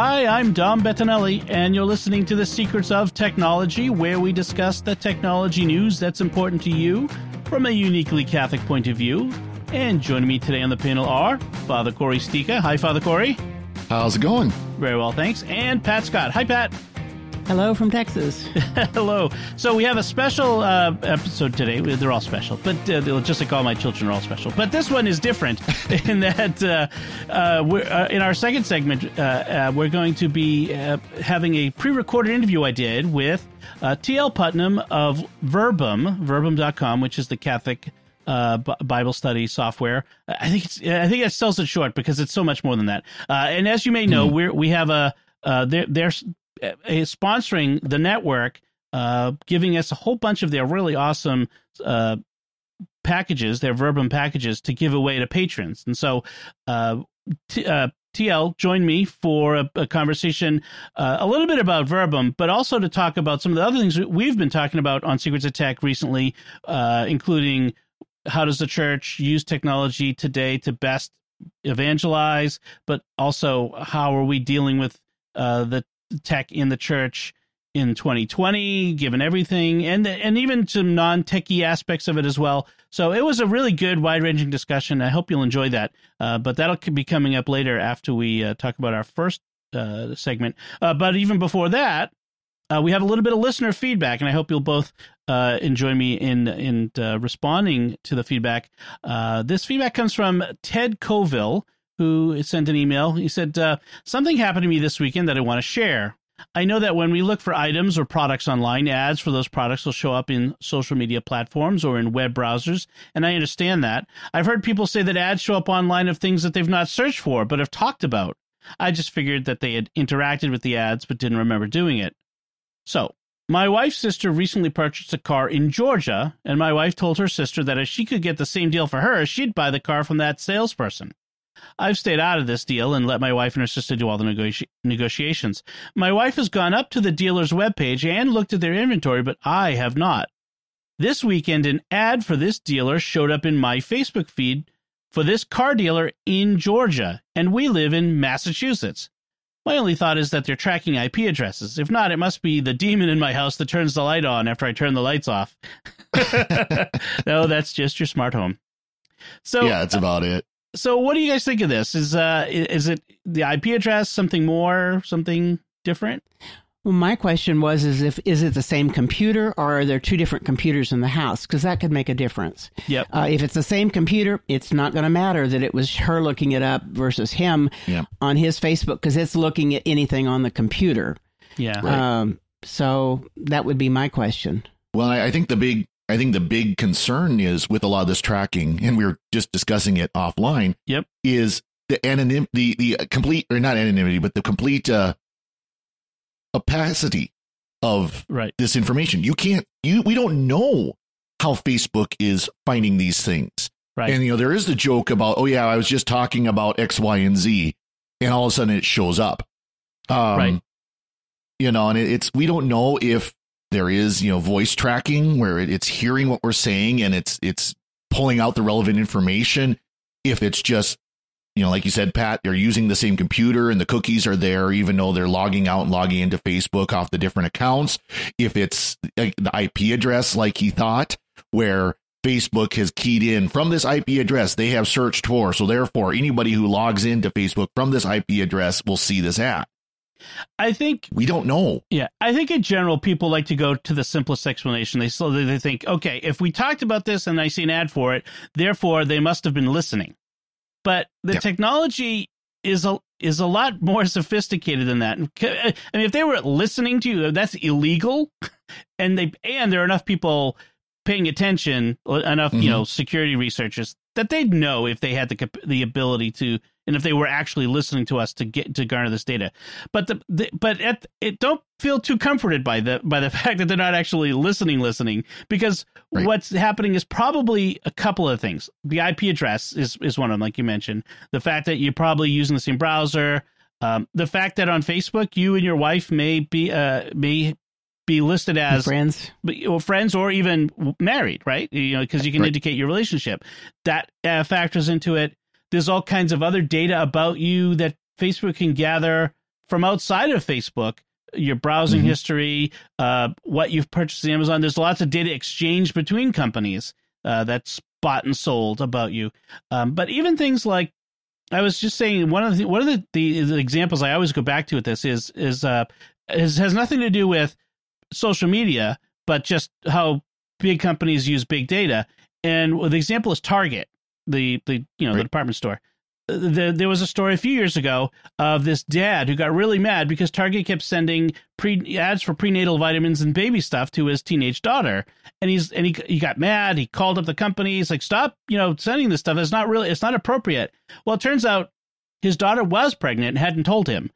Hi, I'm Dom Bettinelli, and you're listening to The Secrets of Technology, where we discuss the technology news that's important to you from a uniquely Catholic point of view. And joining me today on the panel are Father Cory Sticha. Hi, Father Cory. How's it going? Very well, thanks. And Pat Scott. Hi, Pat. Hello from Texas. Hello. So we have a special uh, episode today. They're all special, but uh, just like all my children are all special. But this one is different in that uh, uh we're, uh, in our second segment, uh, we're going to be having a pre-recorded interview I did with T.L. Putnam of Verbum, verbum.com, which is the Catholic uh, B- Bible study software. I think it's I think it sells it short because it's so much more than that. Uh, and as you may know, mm-hmm. we we have a uh, they're, they're sponsoring the network, uh, giving us a whole bunch of their really awesome uh, packages, their Verbum packages, to give away to patrons. And so, uh, t- uh, TL joined me for a, a conversation uh, a little bit about Verbum, but also to talk about some of the other things we've been talking about on Secrets of Tech recently, uh, including how does the church use technology today to best evangelize, but also how are we dealing with uh, the tech in the church in 2020, given everything, and and even some non-techie aspects of it as well. So it was a really good, wide-ranging discussion. I hope you'll enjoy that. Uh, but that'll be coming up later after we uh, talk about our first uh, segment. Uh, but even before that, uh, we have a little bit of listener feedback, and I hope you'll both uh, enjoy me in in responding to the feedback. this feedback comes from Ted Coville who sent an email. He said, uh, Something happened to me this weekend that I want to share. I know that when we look for items or products online, ads for those products will show up in social media platforms or in web browsers, and I understand that. I've heard people say that ads show up online of things that they've not searched for but have talked about. I just figured that they had interacted with the ads but didn't remember doing it. So, my wife's sister recently purchased a car in Georgia, and my wife told her sister that if she could get the same deal for her, she'd buy the car from that salesperson. I've stayed out of this deal and let my wife and her sister do all the negoti- negotiations. My wife has gone up to the dealer's webpage and looked at their inventory, but I have not. This weekend, an ad for this dealer showed up in my Facebook feed for this car dealer in Georgia, and we live in Massachusetts. My only thought is that they're tracking IP addresses. If not, it must be the demon in my house that turns the light on after I turn the lights off. no, that's just your smart home. So yeah, that's uh, about it so what do you guys think of this? Is uh is it the IP address something more, something different? Well, my question was: is if is it the same computer or are there two different computers in the house? Because that could make a difference. Yep. Uh, if it's the same computer, it's not going to matter that it was her looking it up versus him yep. on his Facebook because it's looking at anything on the computer. Yeah. Right. Um. So that would be my question. Well, I think the big I think the big concern is with a lot of this tracking, and we were just discussing it offline. Yep, is the anonym, the the complete or not anonymity, but the complete uh, opacity of right. this information. You can't. You we don't know how Facebook is finding these things. Right. And you know there is the joke about oh yeah I was just talking about X Y and Z, and all of a sudden it shows up. Um, right. You know, and it's we don't know if there is, you know, voice tracking where it's hearing what we're saying and it's it's pulling out the relevant information. If it's just, you know, like you said, Pat, they're using the same computer and the cookies are there, even though they're logging out and logging into Facebook off the different accounts. If it's the IP address, like he thought, where Facebook has keyed in from this IP address they have searched for. So therefore, anybody who logs into Facebook from this IP address will see this ad. I think we don't know. Yeah, I think in general people like to go to the simplest explanation. They so they think, okay, if we talked about this and I see an ad for it, therefore they must have been listening. But the yeah. technology is a is a lot more sophisticated than that. I mean, if they were listening to you, that's illegal, and they and there are enough people paying attention, enough mm-hmm. you know security researchers that they'd know if they had the the ability to and if they were actually listening to us to get to garner this data. But the, the but at, it don't feel too comforted by the by the fact that they're not actually listening, listening because right. what's happening is probably a couple of things. The IP address is is one of them, like you mentioned. The fact that you're probably using the same browser. Um, the fact that on Facebook you and your wife may be uh, may be listed as friends, or friends, or even married, right? You know, because you can right. indicate your relationship. That uh, factors into it. There's all kinds of other data about you that Facebook can gather from outside of Facebook. Your browsing mm-hmm. history, uh, what you've purchased on Amazon. There's lots of data exchanged between companies uh, that's bought and sold about you. Um, but even things like I was just saying one of the one of the, the, the examples I always go back to with this is is uh is, has nothing to do with social media, but just how big companies use big data. And the example is Target, the the you know right. the department store. The, there was a story a few years ago of this dad who got really mad because Target kept sending pre ads for prenatal vitamins and baby stuff to his teenage daughter, and he's and he he got mad. He called up the company. He's like, "Stop, you know, sending this stuff. It's not really, it's not appropriate." Well, it turns out his daughter was pregnant and hadn't told him,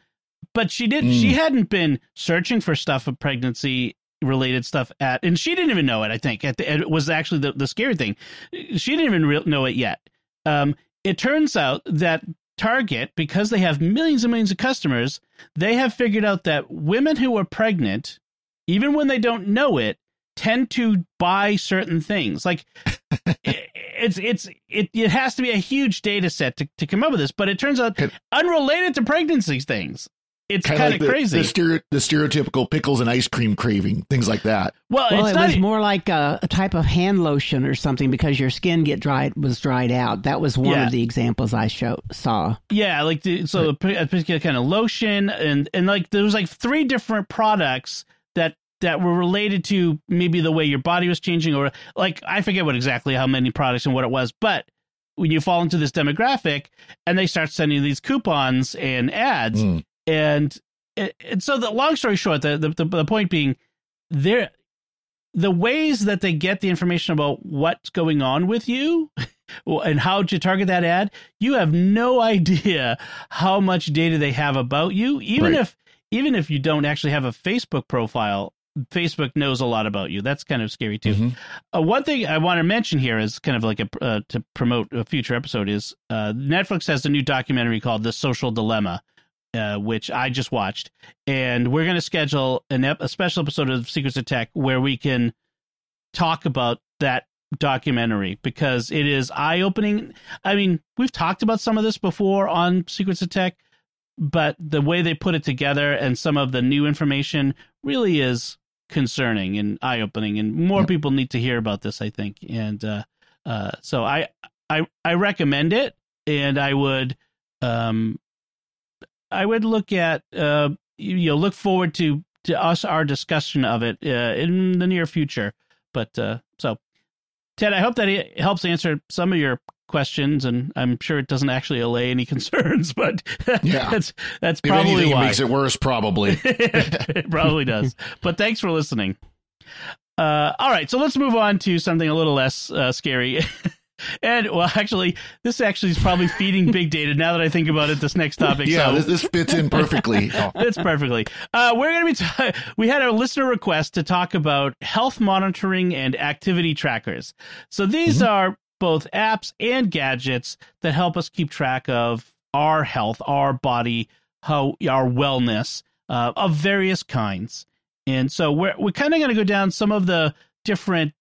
but she did. Mm. She hadn't been searching for stuff of pregnancy related stuff at, and she didn't even know it. I think at the, it was actually the the scary thing. She didn't even re- know it yet. Um, it turns out that Target, because they have millions and millions of customers, they have figured out that women who are pregnant, even when they don't know it, tend to buy certain things. Like it's it's it, it has to be a huge data set to, to come up with this, but it turns out unrelated to pregnancy things it's kind of like crazy. The, stereo, the, stereotypical pickles and ice cream craving, things like that. Well, well it was more like a, a, type of hand lotion or something because your skin get dried was dried out. That was one yeah. of the examples I show, saw. Yeah, like the, so right. a particular kind of lotion and and like there was like three different products that that were related to maybe the way your body was changing or like I forget what exactly how many products and what it was, but when you fall into this demographic and they start sending these coupons and ads, mm and and so the long story short, the the, the point being, there the ways that they get the information about what's going on with you and how to target that ad, you have no idea how much data they have about you. Even right. if even if you don't actually have a Facebook profile, Facebook knows a lot about you. That's kind of scary too. Mm-hmm. Uh, one thing I want to mention here is kind of like a uh, to promote a future episode is uh, Netflix has a new documentary called The Social Dilemma, uh, which I just watched, and we're going to schedule an ep- a special episode of Secrets of Tech where we can talk about that documentary because it is eye opening. I mean, we've talked about some of this before on Secrets of Tech, but the way they put it together and some of the new information really is concerning and eye opening, and more yep. people need to hear about this. I think, and uh, uh, so I I I recommend it, and I would um I would look at uh, you know look forward to to us our discussion of it uh, in the near future. But uh, so, Ted, I hope that it helps answer some of your questions, and I'm sure it doesn't actually allay any concerns. But yeah, that's that's probably anything, why it makes it worse. Probably, it probably does. But thanks for listening. Uh, all right, so let's move on to something a little less uh, scary. And well, actually, this actually is probably feeding big data. Now that I think about it, this next topic. yeah, so, this, this, fits in perfectly. It's perfectly. Uh, we're going to be. T- we had a listener request to talk about health monitoring and activity trackers. So these mm-hmm. are both apps and gadgets that help us keep track of our health, our body, how our wellness uh, of various kinds. And so we're we're kind of going to go down some of the different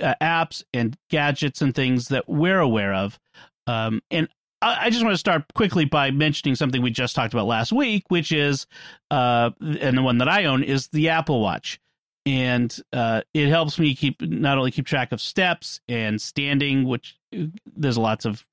uh, apps and gadgets and things that we're aware of. Um, and I, I, just want to start quickly by mentioning something we just talked about last week, which is, uh, and the one that I own is the Apple Watch. And uh, it helps me keep not only keep track of steps and standing, which there's lots of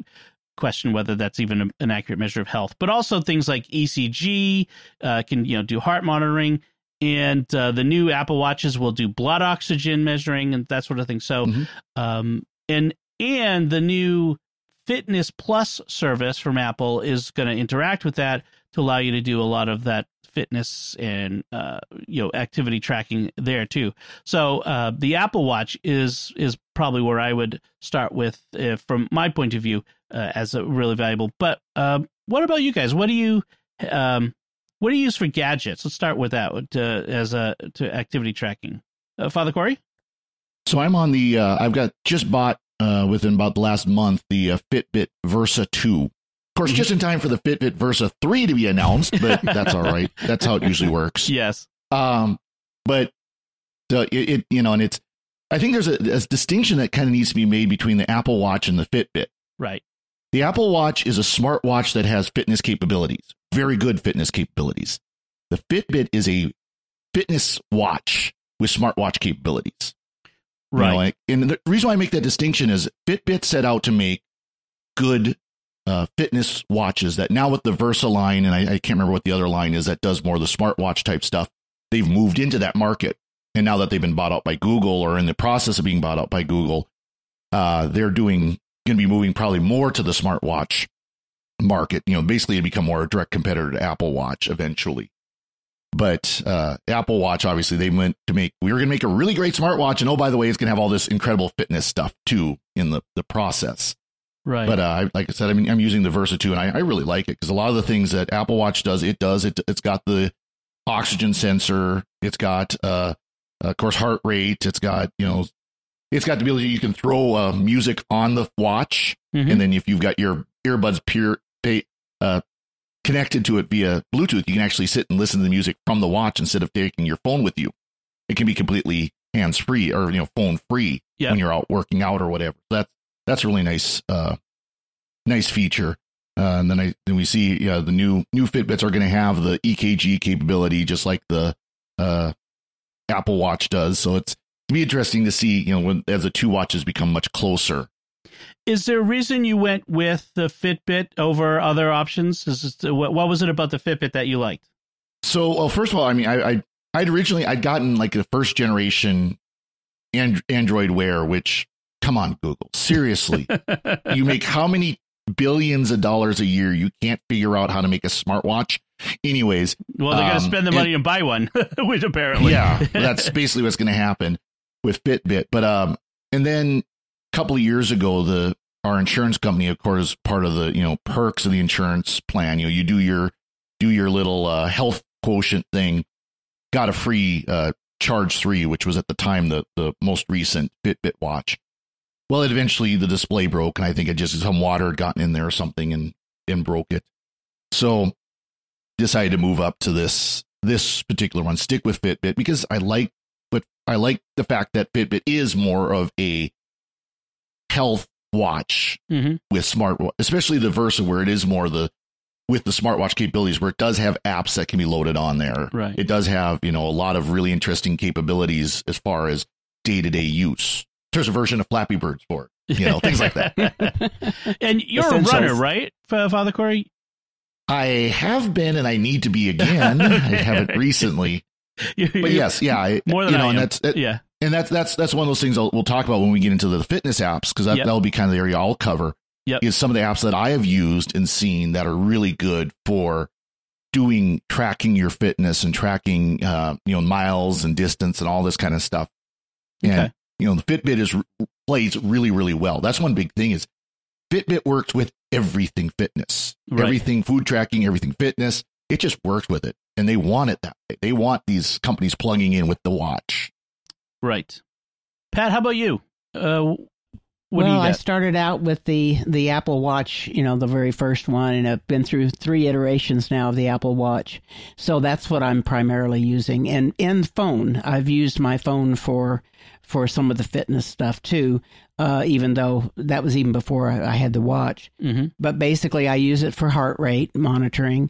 question whether that's even a, an accurate measure of health, but also things like ECG uh, can you know do heart monitoring and uh, the new Apple Watches will do blood oxygen measuring and that sort of thing. So, mm-hmm. um, and and the new Fitness Plus service from Apple is going to interact with that to allow you to do a lot of that fitness and uh, you know activity tracking there too. So uh, the Apple Watch is is probably where I would start with uh, from my point of view uh, as a really valuable. But uh, what about you guys? What do you um, what do you use for gadgets? Let's start with that to, as a to activity tracking. Uh, Father Cory. So I'm on the. Uh, I've got just bought uh, within about the last month the uh, Fitbit Versa Two. Of course, just in time for the Fitbit Versa Three to be announced, but that's all right. That's how it usually works. Yes. Um, but uh, it, it you know, and it's. I think there's a, a distinction that kind of needs to be made between the Apple Watch and the Fitbit. Right. The Apple Watch is a smartwatch that has fitness capabilities, very good fitness capabilities. The Fitbit is a fitness watch with smartwatch capabilities. Right. You know, and the reason why I make that distinction is Fitbit set out to make good uh, fitness watches that now with the Versa line, and I, I, can't remember what the other line is that does more of the smartwatch type stuff, they've moved into that market. And now that they've been bought out by Google or in the process of being bought out by Google, uh, they're doing going to be moving probably more to the smartwatch market. You know, basically to become more a direct competitor to Apple Watch eventually. But uh, Apple Watch, obviously, they went to make we were going to make a really great smartwatch, and oh, by the way, it's going to have all this incredible fitness stuff too in the the process. Right. But uh, like I said, I mean, I'm using the Versa 2, and I, I really like it because a lot of the things that Apple Watch does, it does. It it's got the oxygen sensor. It's got, uh, of course, heart rate. It's got you know it's got the ability you can throw uh, music on the watch, mm-hmm. and then if you've got your earbuds peer, uh, connected to it via Bluetooth, you can actually sit and listen to the music from the watch instead of taking your phone with you. It can be completely hands free or you know phone free when you're out working out or whatever. That's that's a really nice uh, nice feature. Uh, and then I then we see yeah, the new new Fitbits are going to have the EKG capability just like the uh, Apple Watch does. So it's to be interesting to see, you know, when as the two watches become much closer. Is there a reason you went with the Fitbit over other options? Is this, what, what was it about the Fitbit that you liked? So, well, first of all, I mean, I, I I'd originally I'd gotten like the first generation and, Android Wear, which come on, Google, seriously, you make how many billions of dollars a year? You can't figure out how to make a smartwatch. Anyways, well, they're um, going to spend the money and, and buy one, which apparently, yeah, that's basically what's going to happen with Fitbit. But um, and then a couple of years ago, the our insurance company, of course, part of the you know perks of the insurance plan. You know, you do your do your little uh, health quotient thing, got a free uh, Charge Three, which was at the time the the most recent Fitbit watch. Well, it eventually the display broke, and I think it just some water had gotten in there or something and and broke it. So decided to move up to this this particular one, stick with Fitbit because I like but I like the fact that Fitbit is more of a health watch mm-hmm. with smart, especially the Versa, where it is more the with the smartwatch capabilities, where it does have apps that can be loaded on there. Right. It does have you know a lot of really interesting capabilities as far as day to day use. There's a version of Flappy Bird for it, you know, things like that. and you're a runner, right, Father Cory? I have been, and I need to be again. okay. I haven't recently. but yes, yeah, more than you know, I and that's it, yeah, and that's that's that's one of those things I'll, we'll talk about when we get into the fitness apps because that, yep. that'll be kind of the area I'll cover. Yep. Is some of the apps that I have used and seen that are really good for doing tracking your fitness and tracking uh, you know miles and distance and all this kind of stuff. And okay. you know the Fitbit is plays really really well. That's one big thing is Fitbit works with everything fitness, right. everything food tracking, everything fitness. It just works with it and they want it that way. They want these companies plugging in with the watch. Right. Pat, how about you? Uh, well, I started out with the the Apple Watch, you know, the very first one, and I've been through three iterations now of the Apple Watch. So that's what I'm primarily using. And in phone, I've used my phone for for some of the fitness stuff too. Uh, even though that was even before I had the watch. Mm-hmm. But basically, I use it for heart rate monitoring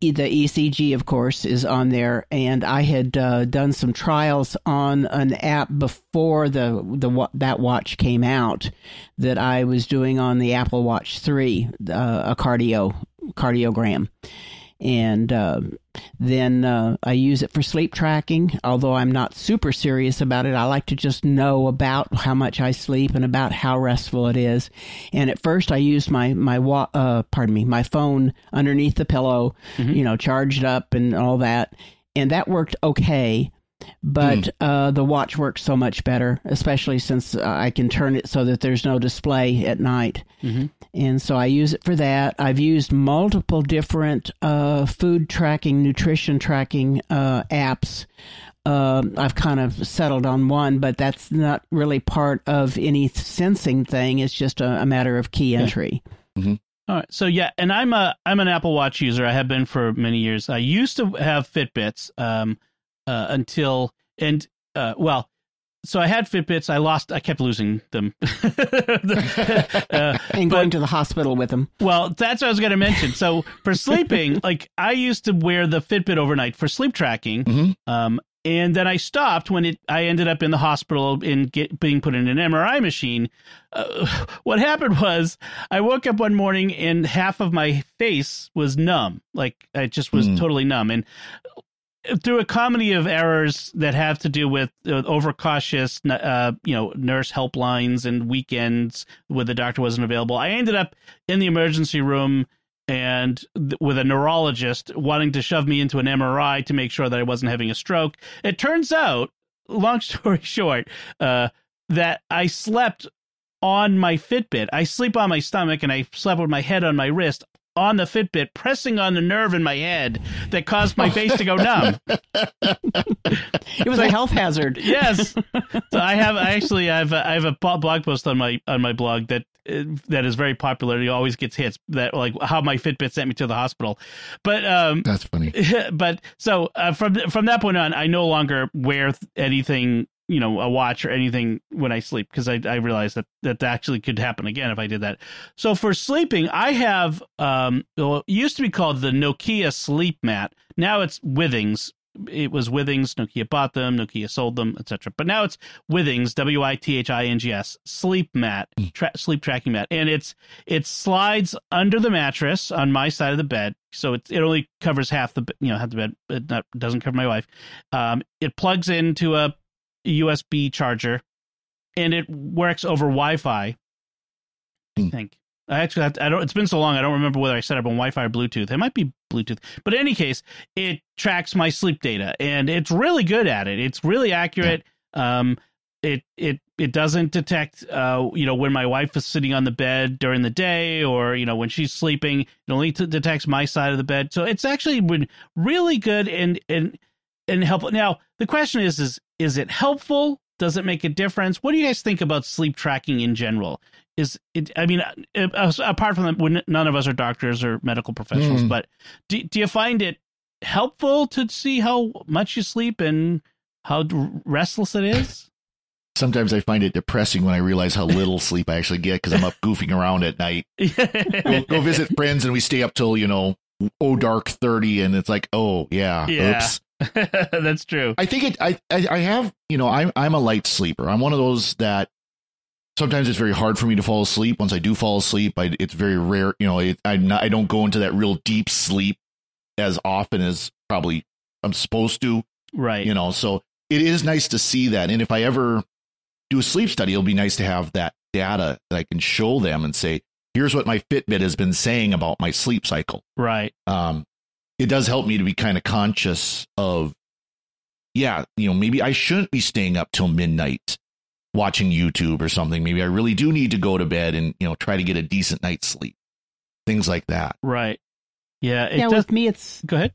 the ECG, of course, is on there, and I had uh, done some trials on an app before the the that watch came out that I was doing on the Apple Watch Three, uh, a cardio cardiogram, and uh, then uh, I use it for sleep tracking. Although I'm not super serious about it, I like to just know about how much I sleep and about how restful it is. And at first, I used my my uh, pardon me my phone underneath the pillow, mm-hmm. you know, charged up and all that, and that worked okay. But mm. uh, the watch works so much better, especially since I can turn it so that there's no display at night. Mm-hmm. And so I use it for that. I've used multiple different uh, food tracking, nutrition tracking uh, apps. Uh, I've kind of settled on one, but that's not really part of any sensing thing. It's just a, a matter of key entry. Yeah. Mm-hmm. All right. So yeah, and I'm a I'm an Apple Watch user. I have been for many years. I used to have Fitbits um, uh, until and uh, well, so I had Fitbits. I lost. I kept losing them. uh, and going but, to the hospital with them. Well, that's what I was going to mention. So for sleeping, like I used to wear the Fitbit overnight for sleep tracking. Mm-hmm. Um, and then I stopped when it. I ended up in the hospital in get, being put in an MRI machine. Uh, what happened was I woke up one morning and half of my face was numb, like I just was mm. totally numb. And through a comedy of errors that have to do with uh, overcautious, uh, you know, nurse helplines and weekends where the doctor wasn't available, I ended up in the emergency room and th- with a neurologist wanting to shove me into an MRI to make sure that I wasn't having a stroke. It turns out, long story short, uh, that I slept on my Fitbit. I sleep on my stomach and I slept with my head on my wrist on the Fitbit, pressing on the nerve in my head that caused my face to go numb. it was so, a health hazard. yes. So I have actually I have a, I have a blog post on my on my blog that that is very popular. He always gets hits that like how my Fitbit sent me to the hospital. But um That's funny. But so uh, from from that point on I no longer wear anything you know a watch or anything when I sleep because I, I realized that that actually could happen again if I did that. So for sleeping, I have um well, it used to be called the Nokia Sleep Mat. Now it's Withings. It was Withings. Nokia bought them. Nokia sold them, etc. But now it's Withings. W i t h i n g s. Sleep mat, hmm. tra- sleep tracking mat, and it's it slides under the mattress on my side of the bed, so it it only covers half the you know half the bed. It not, doesn't cover my wife. Um, it plugs into a USB charger, and it works over Wi-Fi. I hmm. think. I actually have to, I don't. It's been so long. I don't remember whether I set up on Wi-Fi or Bluetooth. It might be Bluetooth, but in any case, it tracks my sleep data, and it's really good at it. It's really accurate. Yeah. Um, it it it doesn't detect, uh, you know, when my wife is sitting on the bed during the day, or you know, when she's sleeping. It only t- detects my side of the bed. So it's actually been really good and and and helpful. Now the question is, is is it helpful? Does it make a difference? What do you guys think about sleep tracking in general? Is it? I mean, uh, apart from that, none of us are doctors or medical professionals, mm. but do, do you find it helpful to see how much you sleep and how restless it is? Sometimes I find it depressing when I realize how little sleep I actually get because I'm up goofing around at night. go, go visit friends and we stay up till you know oh dark thirty, and it's like oh yeah, yeah. oops. That's true. I think it. I, I I have you know I'm I'm a light sleeper. I'm one of those that sometimes it's very hard for me to fall asleep. Once I do fall asleep, I, it's very rare. You know, it, I not, I don't go into that real deep sleep as often as probably I'm supposed to. Right. You know, so it is nice to see that. And if I ever do a sleep study, it'll be nice to have that data that I can show them and say, here's what my Fitbit has been saying about my sleep cycle. Right. Um, it does help me to be kind of conscious of, yeah, you know, maybe I shouldn't be staying up till midnight watching YouTube or something. Maybe I really do need to go to bed and, you know, try to get a decent night's sleep. Things like that. Right. Yeah. yeah, does... with me, it's. Go ahead.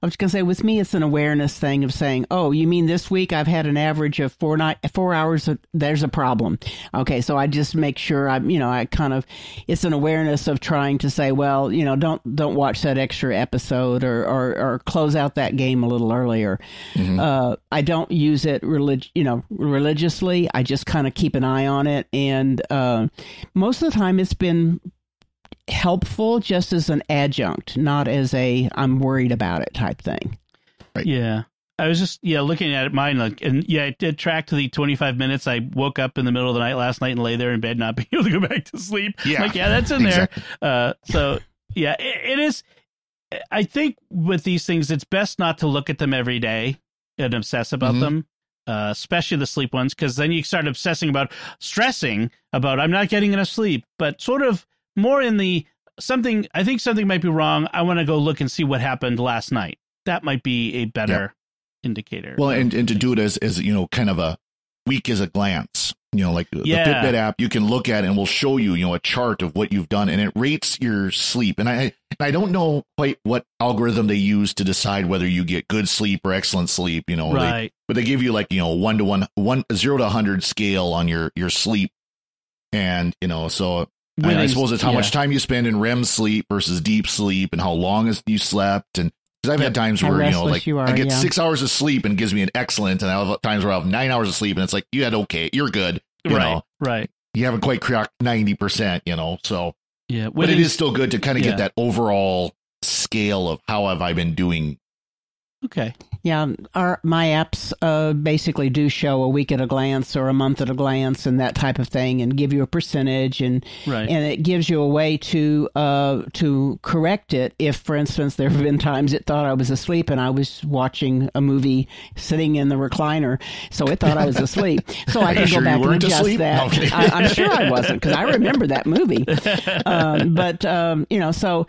I was going to say, with me, it's an awareness thing of saying, "Oh, you mean this week I've had an average of four night, four hours? Of, there's a problem." Okay, so I just make sure I'm, you know, I kind of, it's an awareness of trying to say, well, you know, don't don't watch that extra episode or or, or close out that game a little earlier. Mm-hmm. Uh, I don't use it relig- you know, religiously. I just kind of keep an eye on it, and uh, most of the time, it's been helpful just as an adjunct, not as a I'm worried about it type thing. Right. Yeah. I was just yeah looking at it mine like and yeah it did track to the 25 minutes I woke up in the middle of the night last night and lay there in bed not being able to go back to sleep yeah like yeah that's in exactly. there uh so yeah it, it is I think with these things it's best not to look at them every day and obsess about mm-hmm. them uh, especially the sleep ones because then you start obsessing about stressing about I'm not getting enough sleep but sort of more in the something I think something might be wrong. I want to go look and see what happened last night. That might be a better indicator. Well, and, and to do it as, as, you know, kind of a weak as a glance, you know, like Yeah. the Fitbit app, you can look at it and will show you, you know, a chart of what you've done and it rates your sleep. And I, I don't know quite what algorithm they use to decide whether you get good sleep or excellent sleep, you know, they- right. but they give you like, you know, one to one, one, zero to hundred scale on your, your sleep. And, you know, so I, I suppose it's how yeah. much time you spend in REM sleep versus deep sleep and how long you slept. And because I've Yep. had times where, you know, like you are, I get yeah. six hours of sleep and it gives me an excellent. And I have times where I have nine hours of sleep and it's like, you had okay, you're good. You right. know, Right. you haven't quite cracked 90%, you know, so, Yeah. but it is still good to kind of Yeah. get that overall scale of how have I been doing. okay. Yeah, our my apps uh, basically do show a week at a glance or a month at a glance and that type of thing, and give you a percentage, and Right. and it gives you a way to uh, to correct it. If, for instance, there have been times it thought I was asleep and I was watching a movie sitting in the recliner, so it thought I was asleep. So I can sure go back and adjust asleep? that. I'm. I, I'm sure I wasn't because I remember that movie. Um, but um, you know, so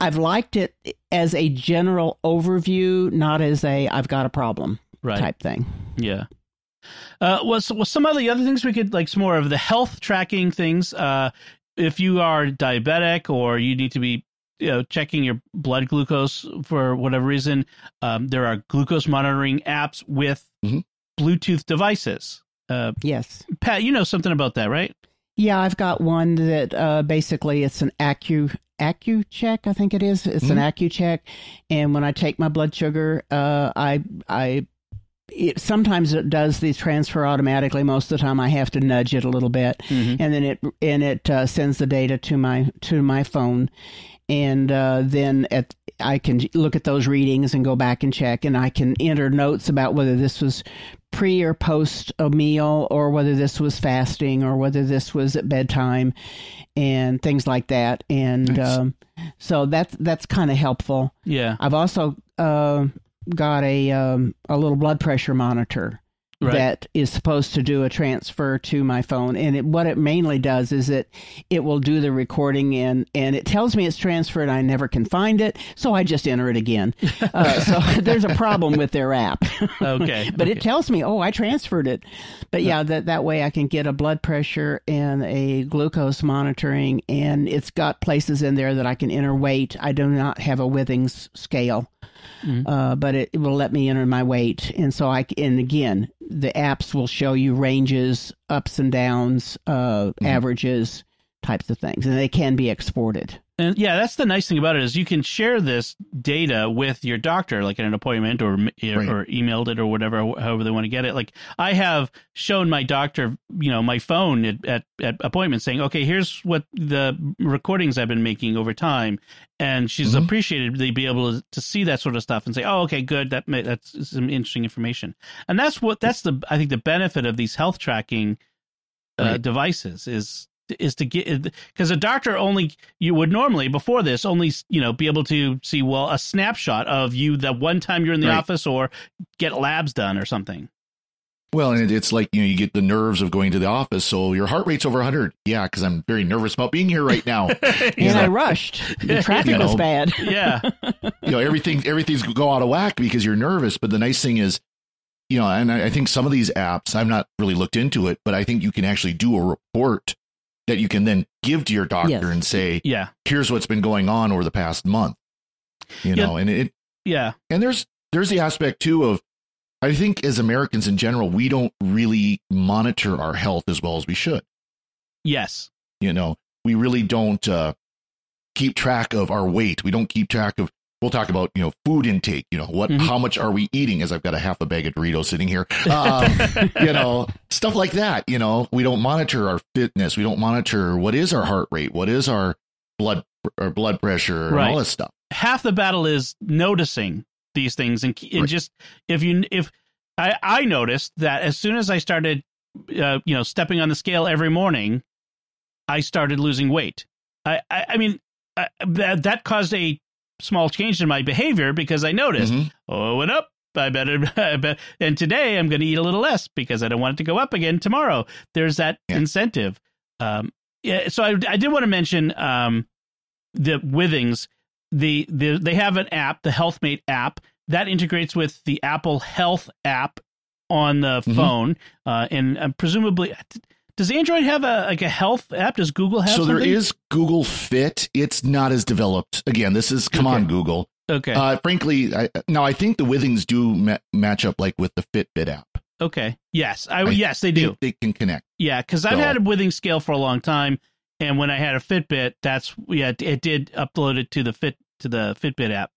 I've liked it as a general overview, not as a I've got a problem right. type thing. Yeah. Uh, was was some of the other things we could like some more of the health tracking things. Uh, if you are diabetic or you need to be you know checking your blood glucose for whatever reason, um, there are glucose monitoring apps with Mhm. Bluetooth devices. Uh, Yes. Pat, you know something about that, right? Yeah, I've got one that uh, basically it's an Acu Accu-Chek, I think it is. It's an Accu-Chek, and when I take my blood sugar, uh, I I it, sometimes it does the transfer automatically. Most of the time, I have to nudge it a little bit, Mhm. and then it and it uh, sends the data to my to my phone, and uh, then at I can look at those readings and go back and check, and I can enter notes about whether this was pre or post a meal, or whether this was fasting, or whether this was at bedtime, and things like that. And Nice. um, so that's that's kind of helpful. Yeah. I've also uh, got a um, a little blood pressure monitor Right. that is supposed to do a transfer to my phone. And it, what it mainly does is it it will do the recording and and it tells me it's transferred. I never can find it. So i just enter it again. Uh, so there's a problem with their app. Okay. but okay. it tells me oh i transferred it. But yeah that that way i can get a blood pressure and a glucose monitoring and it's got places in there that i can enter weight i do not have a withings scale Mhm. uh, but it, it will let me enter my weight. And so I, and again the apps will show you ranges ups and downs uh, averages types of things. And they can be exported And yeah, that's the nice thing about it is you can share this data with your doctor, like in an appointment or Right. or emailed it or whatever, however they want to get it. Like I have shown my doctor, you know, my phone at, at, at appointments saying, okay, here's what the recordings I've been making over time. And she's Mhm. appreciated to be able to, to see that sort of stuff and say, oh, okay, good. That may, that's some interesting information. And that's what, that's the, I think the benefit of these health tracking uh, Right. devices is is to get because a doctor only you would normally before this only you know be able to see well a snapshot of you the one time you're in the Right. office or get labs done or something Well, and it's like, you know, you get the nerves of going to the office. So your heart rate's over 100. Yeah, because I'm very nervous about being here right now. and Yeah. i rushed the traffic You was bad yeah you know everything everything's go out of whack because you're nervous but the nice thing is you know and I, I think some of these apps i've not really looked into it but i think you can actually do a report that you can then give to your doctor Yes. and say yeah. Here's what's been going on over the past month. You Yeah. know and it yeah. and there's there's the aspect too of i think as americans in general we don't really monitor our health as well as we should. Yes. You know we really don't uh, keep track of our weight. We don't keep track of we'll talk about you know food intake you know what Mhm. how much are we eating as i've got a half a bag of doritos sitting here um, you know stuff like that you know we don't monitor our fitness we don't monitor what is our heart rate what is our blood our blood pressure and Right. all this stuff half the battle is noticing these things and, and Right. just if you if I I noticed that as soon as I started uh, you know stepping on the scale every morning, I started losing weight. I I, I mean I, that that caused a small change in my behavior because I noticed Mhm. oh it went up. I better, I bet, and today I'm going to eat a little less because I don't want it to go up again tomorrow. There's that Yeah. incentive. Um, yeah, so I, I did want to mention um, the Withings the, the they have an app, the HealthMate app that integrates with the Apple Health app on the mm-hmm. phone, uh, and uh, presumably. Does Android have a like a health app? Does Google have? So something? there is Google Fit. It's not as developed. Again, this is come okay. on Google. Okay. Uh, frankly, I, now I think the Withings do ma- match up like with the Fitbit app. Okay. Yes. I, I yes they do. They can connect. Yeah, because I've had a Withings scale for a long time, and when I had a Fitbit, that's yeah, it did upload it to the Fit to the Fitbit app.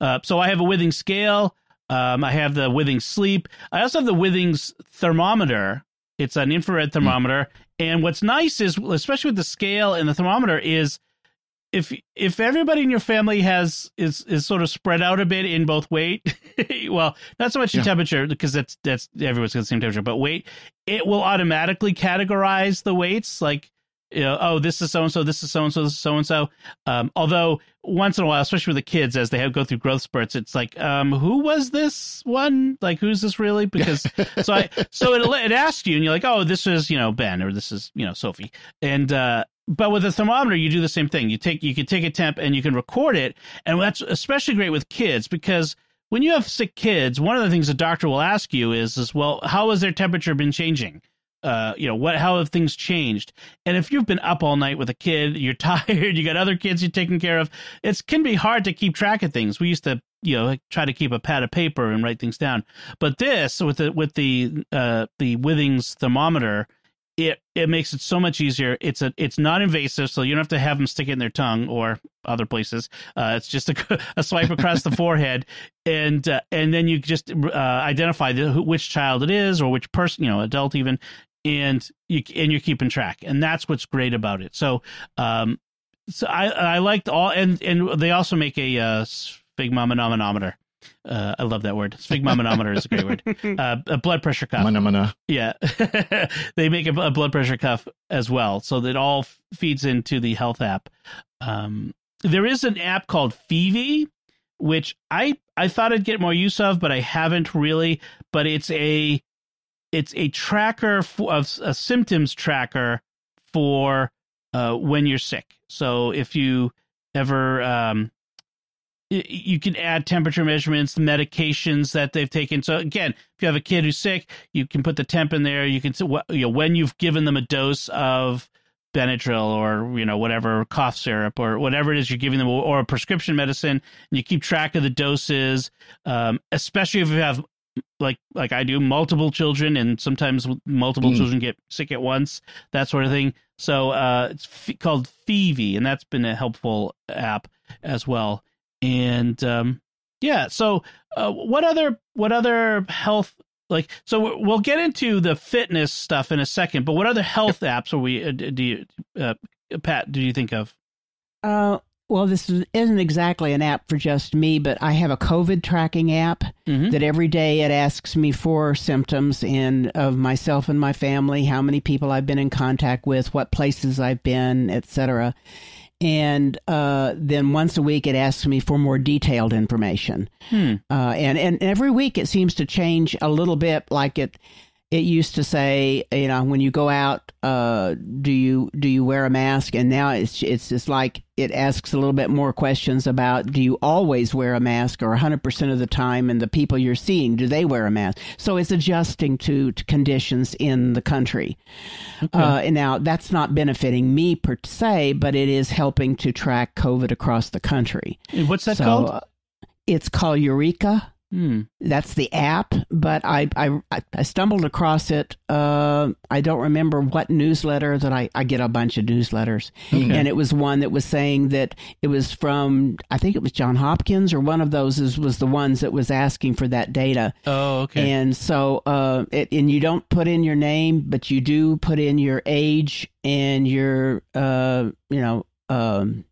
Uh, so I have a Withings scale. Um, I have the Withings sleep. I also have the Withings thermometer. It's an infrared hmm. thermometer. And what's nice is, especially with the scale and the thermometer, is if if everybody in your family has is is sort of spread out a bit in both weight, well, not so much in temperature because that's that's everyone's got the same temperature, but weight, it will automatically categorize the weights like you know, oh, this is so and so, this is so and so, this is so and so. Although once in a while, especially with the kids, as they have go through growth spurts, it's like, um, who was this one? Like, who's this really? Because so I so it it asks you, and you're like, oh, this is you know Ben, or this is you know Sophie, and uh, but with a thermometer, you do the same thing. You take you can take a temp and you can record it, and that's especially great with kids because when you have sick kids, one of the things the doctor will ask you is, is well, how has their temperature been changing? Uh, you know what? How have things changed? And if you've been up all night with a kid, you're tired, you got other kids you're taking care of. It can be hard to keep track of things. We used to, you know, try to keep a pad of paper and write things down. But this with the with the uh, the Withings thermometer, it it makes it so much easier. It's a it's not invasive, so you don't have to have them stick it in their tongue or other places. Uh, it's just a, a swipe across the forehead, and uh, and then you just uh, identify the, which child it is or which person, you know, adult even, and you and you're keeping track, and that's what's great about it. So, um, so I I liked all, and and they also make a uh, sphygmomanometer uh, I love that word. Sphygmomanometer is a great word. Uh, a blood pressure cuff. Mana, Yeah. they make a, a, blood pressure cuff as well. So that all f- feeds into the health app. Um, there is an app called Phevi, which I, I thought I'd get more use of, but I haven't really. But it's a it's a tracker of a symptoms tracker for uh, when you're sick. So if you ever um, you can add temperature measurements, medications that they've taken. So again, if you have a kid who's sick, you can put the temp in there. You can you know when you've given them a dose of Benadryl or you know whatever cough syrup or whatever it is you're giving them, or a prescription medicine, and you keep track of the doses. Um, especially if you have like like I do multiple children, and sometimes multiple mm. children get sick at once, that sort of thing. So uh, it's f- called Phevi, and that's been a helpful app as well and um, yeah. So, uh, what other what other health like? So we'll get into the fitness stuff in a second. But what other health apps are we? Uh, do you, uh, Pat? Do you think of? Uh, well, this isn't exactly an app for just me, but I have a COVID tracking app mm-hmm. that every day it asks me for symptoms in of myself and my family, how many people I've been in contact with, what places I've been, etc and uh, then once a week it asks me for more detailed information. Hmm. Uh, and and every week it seems to change a little bit. Like it it used to say, you know, when you go out, uh, do you do you wear a mask? And now it's it's just like it asks a little bit more questions about do you always wear a mask or 100% of the time and the people you're seeing do they wear a mask? So it's adjusting to, to conditions in the country. Okay. uh, and now that's not benefiting me per se but it is helping to track covid across the country. What's that so, called? uh, it's called eureka Hmm. That's the app, but I, I I stumbled across it. Uh, I don't remember what newsletter that I, I get a bunch of newsletters, okay. and it was one that was saying that it was from I think it was John Hopkins or one of those is, was the ones that was asking for that data. Oh, okay. And so, uh, it, and you don't put in your name, but you do put in your age and your uh, you know um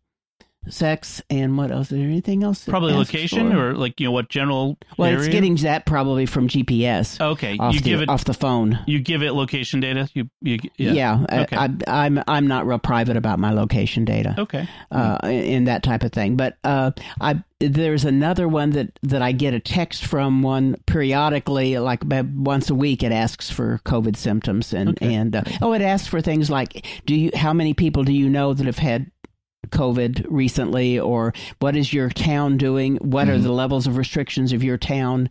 sex and what else? Is there anything else? Probably location for? or like you know what general. Well, area? it's getting that probably from GPS. Okay, you the, give it off the phone. You give it location data. You, you yeah. yeah okay. I, am I'm, I'm not real private about my location data. Okay, uh, in that type of thing. But uh, I there's another one that that I get a text from one periodically, like once a week. It asks for COVID symptoms and okay. and uh, oh, it asks for things like do you how many people do you know that have had COVID recently, or what is your town doing? What mm-hmm. are the levels of restrictions of your town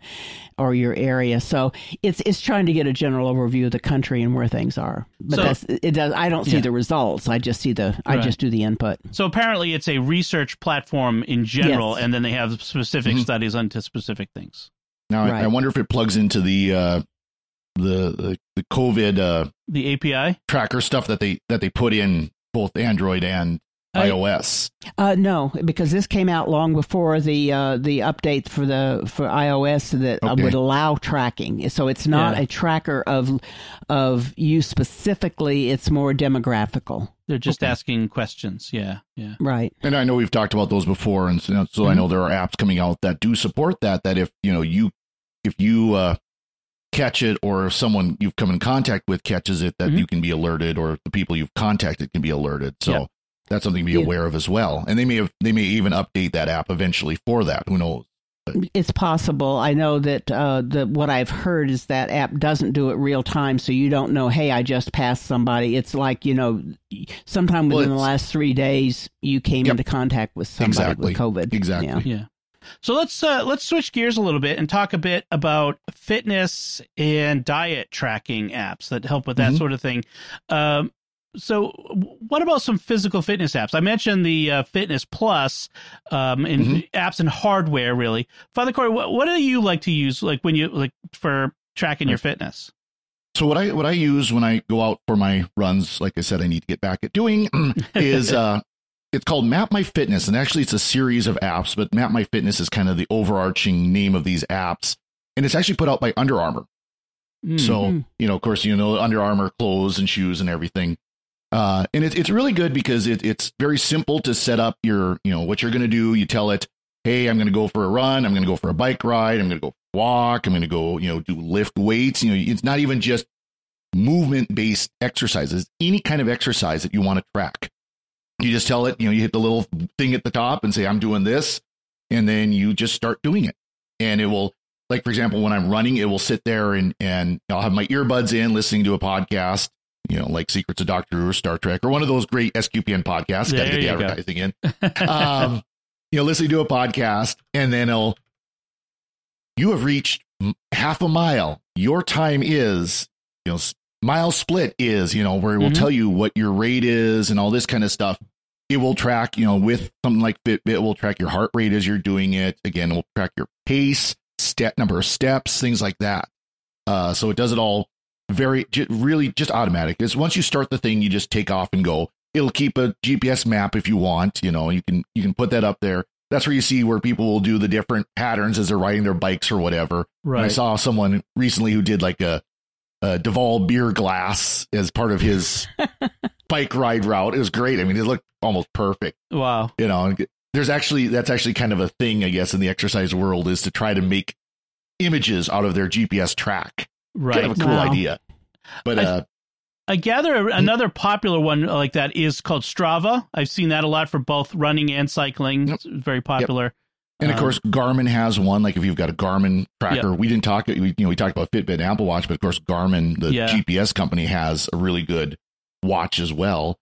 or your area? So it's it's trying to get a general overview of the country and where things are. But so, that's it. Does I don't see yeah. the results. I just see the I just do the input. So apparently, it's a research platform in general, yes. and then they have specific mm-hmm. studies onto specific things. Now, right. I, I, wonder if it plugs into the uh, the, the the COVID uh, the API tracker stuff that they that they put in both Android and iOS. Uh, no, because this came out long before the uh, the update for the for iOS that okay. would allow tracking. So it's not yeah. a tracker of of you specifically. It's more demographical. They're just okay. asking questions. Yeah, yeah. Right. And I know we've talked about those before, and so, so mm-hmm. I know there are apps coming out that do support that. That if you know you if you uh, catch it or if someone you've come in contact with catches it that mm-hmm. you can be alerted or the people you've contacted can be alerted so yep. That's something to be yeah. aware of as well and they may have they may even update that app eventually for that who knows it's possible. I know that uh, the what I've heard is that app doesn't do it real time, so you don't know. Hey, I just passed somebody. It's like you know, sometime within well, the last three days, you came yep. into contact with somebody exactly. with COVID. Exactly. Yeah. yeah. So let's uh, let's switch gears a little bit and talk a bit about fitness and diet tracking apps that help with that mm-hmm. sort of thing. Um, so what about some physical fitness apps? I mentioned the uh, Fitness Plus um, and mm-hmm. apps and hardware. Really, Father Cory, what, what, do you like to use, like when you like for tracking your fitness? So what I what I use when I go out for my runs, like I said, I need to get back at doing, is uh, it's called Map My Fitness, and actually it's a series of apps, but Map My Fitness is kind of the overarching name of these apps, and it's actually put out by Under Armour. Mm-hmm. So you know, of course, you know Under Armour clothes and shoes and everything, uh, and it's it's really good because it, it's very simple to set up your you know what you're going to do. You tell it, hey, I'm going to go for a run, I'm going to go for a bike ride, I'm going to go walk, I'm going to go you know do lift weights. You know, it's not even just movement based exercises, any kind of exercise that you want to track. You just tell it, you know, you hit the little thing at the top and say, I'm doing this. And then you just start doing it. And it will, like, for example, when I'm running, it will sit there and, and I'll have my earbuds in listening to a podcast, you know, like Secrets of Doctor Who or Star Trek or one of those great SQPN podcasts. Got to get the advertising go. in. um, you know, listen to a podcast and then it'll, you have reached half a mile. Your time is, you know, mile split is, you know, where it will mm-hmm. tell you what your rate is and all this kind of stuff. It will track, you know, with something like Fitbit, it will track your heart rate as you're doing it. Again, it will track your pace, step number of steps, things like that. Uh, so it does it all very, really just automatic. It's once you start the thing, you just take off and go. It'll keep a GPS map if you want, you know, you can, you can put that up there. That's where you see where people will do the different patterns as they're riding their bikes or whatever. Right. And I saw someone recently who did like a, uh, Duvel beer glass as part of his bike ride route. It was great. I mean, it looked almost perfect. Wow. You know, there's actually that's actually kind of a thing, I guess, in the exercise world is to try to make images out of their GPS track. Right. Kind of a cool wow. idea. But I, uh, I gather another popular one like that is called Strava. I've seen that a lot for both running and cycling. Yep. It's very popular. Yep. And of um, course, Garmin has one. Like if you've got a Garmin tracker, yep. we didn't talk. We, you know, we talked about Fitbit and Apple Watch, but of course, Garmin, the yeah. GPS company, has a really good watch as well.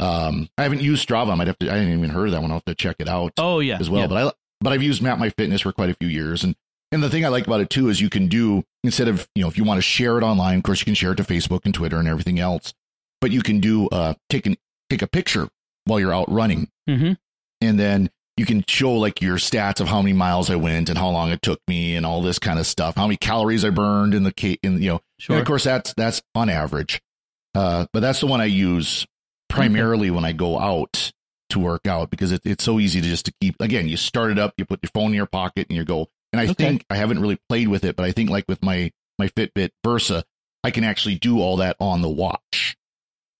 Um, I haven't used Strava. I might have to. I didn't even heard of that one. I'll have to check it out. Oh yeah, as well. Yeah. But I but I've used Map My Fitness for quite a few years, and and the thing I like about it too is you can do instead of you know if you want to share it online, of course you can share it to Facebook and Twitter and everything else, but you can do uh take an take a picture while you're out running, mm-hmm. and then you can show like your stats of how many miles I went and how long it took me and all this kind of stuff, how many calories I burned in the in you know, sure. and of course that's that's on average. Uh, but that's the one I use primarily when I go out to work out because it, it's so easy to just to keep. Again, you start it up, you put your phone in your pocket, and you go. And I okay. think I haven't really played with it, but I think like with my my Fitbit Versa, I can actually do all that on the watch.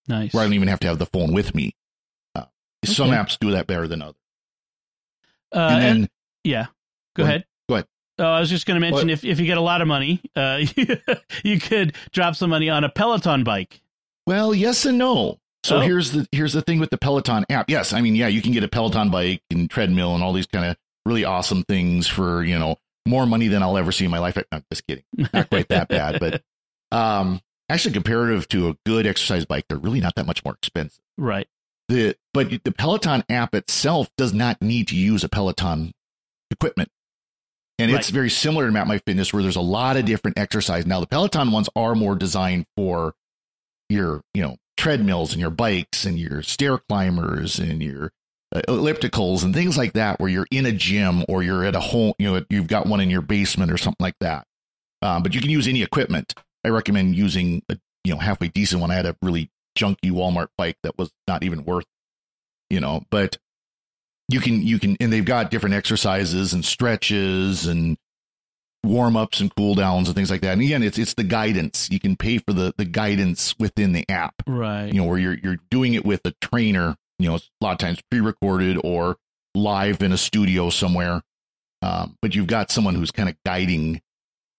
Nice. Where I don't even have to have the phone with me. Uh, okay. Some apps do that better than others. Uh, and then, and, yeah, go, go ahead. ahead. Go ahead. Oh, I was just going to mention if, if you get a lot of money, uh, you could drop some money on a Peloton bike. Well, yes and no. So oh. here's the here's the thing with the Peloton app. Yes, I mean, yeah, you can get a Peloton bike and treadmill and all these kind of really awesome things for you know more money than I'll ever see in my life. I'm just kidding, not quite that bad, but um, actually, comparative to a good exercise bike, they're really not that much more expensive. Right. the but the Peloton app itself does not need to use a Peloton equipment. And it's very similar to Map My Fitness where there's a lot of different exercise. Now the Peloton ones are more designed for your, you know, treadmills and your bikes and your stair climbers and your ellipticals and things like that where you're in a gym or you're at a home, you know, you've got one in your basement or something like that. Um, but you can use any equipment. I recommend using a, you know, halfway decent one. I had a really junky Walmart bike that was not even worth, you know, but you can, you can, and they've got different exercises and stretches and warm ups and cool downs and things like that. And again, it's, it's the guidance. You can pay for the, the guidance within the app Right. you know, where you're you're doing it with a trainer, you know, a lot of times pre-recorded or live in a studio somewhere. Um, but you've got someone who's kind of guiding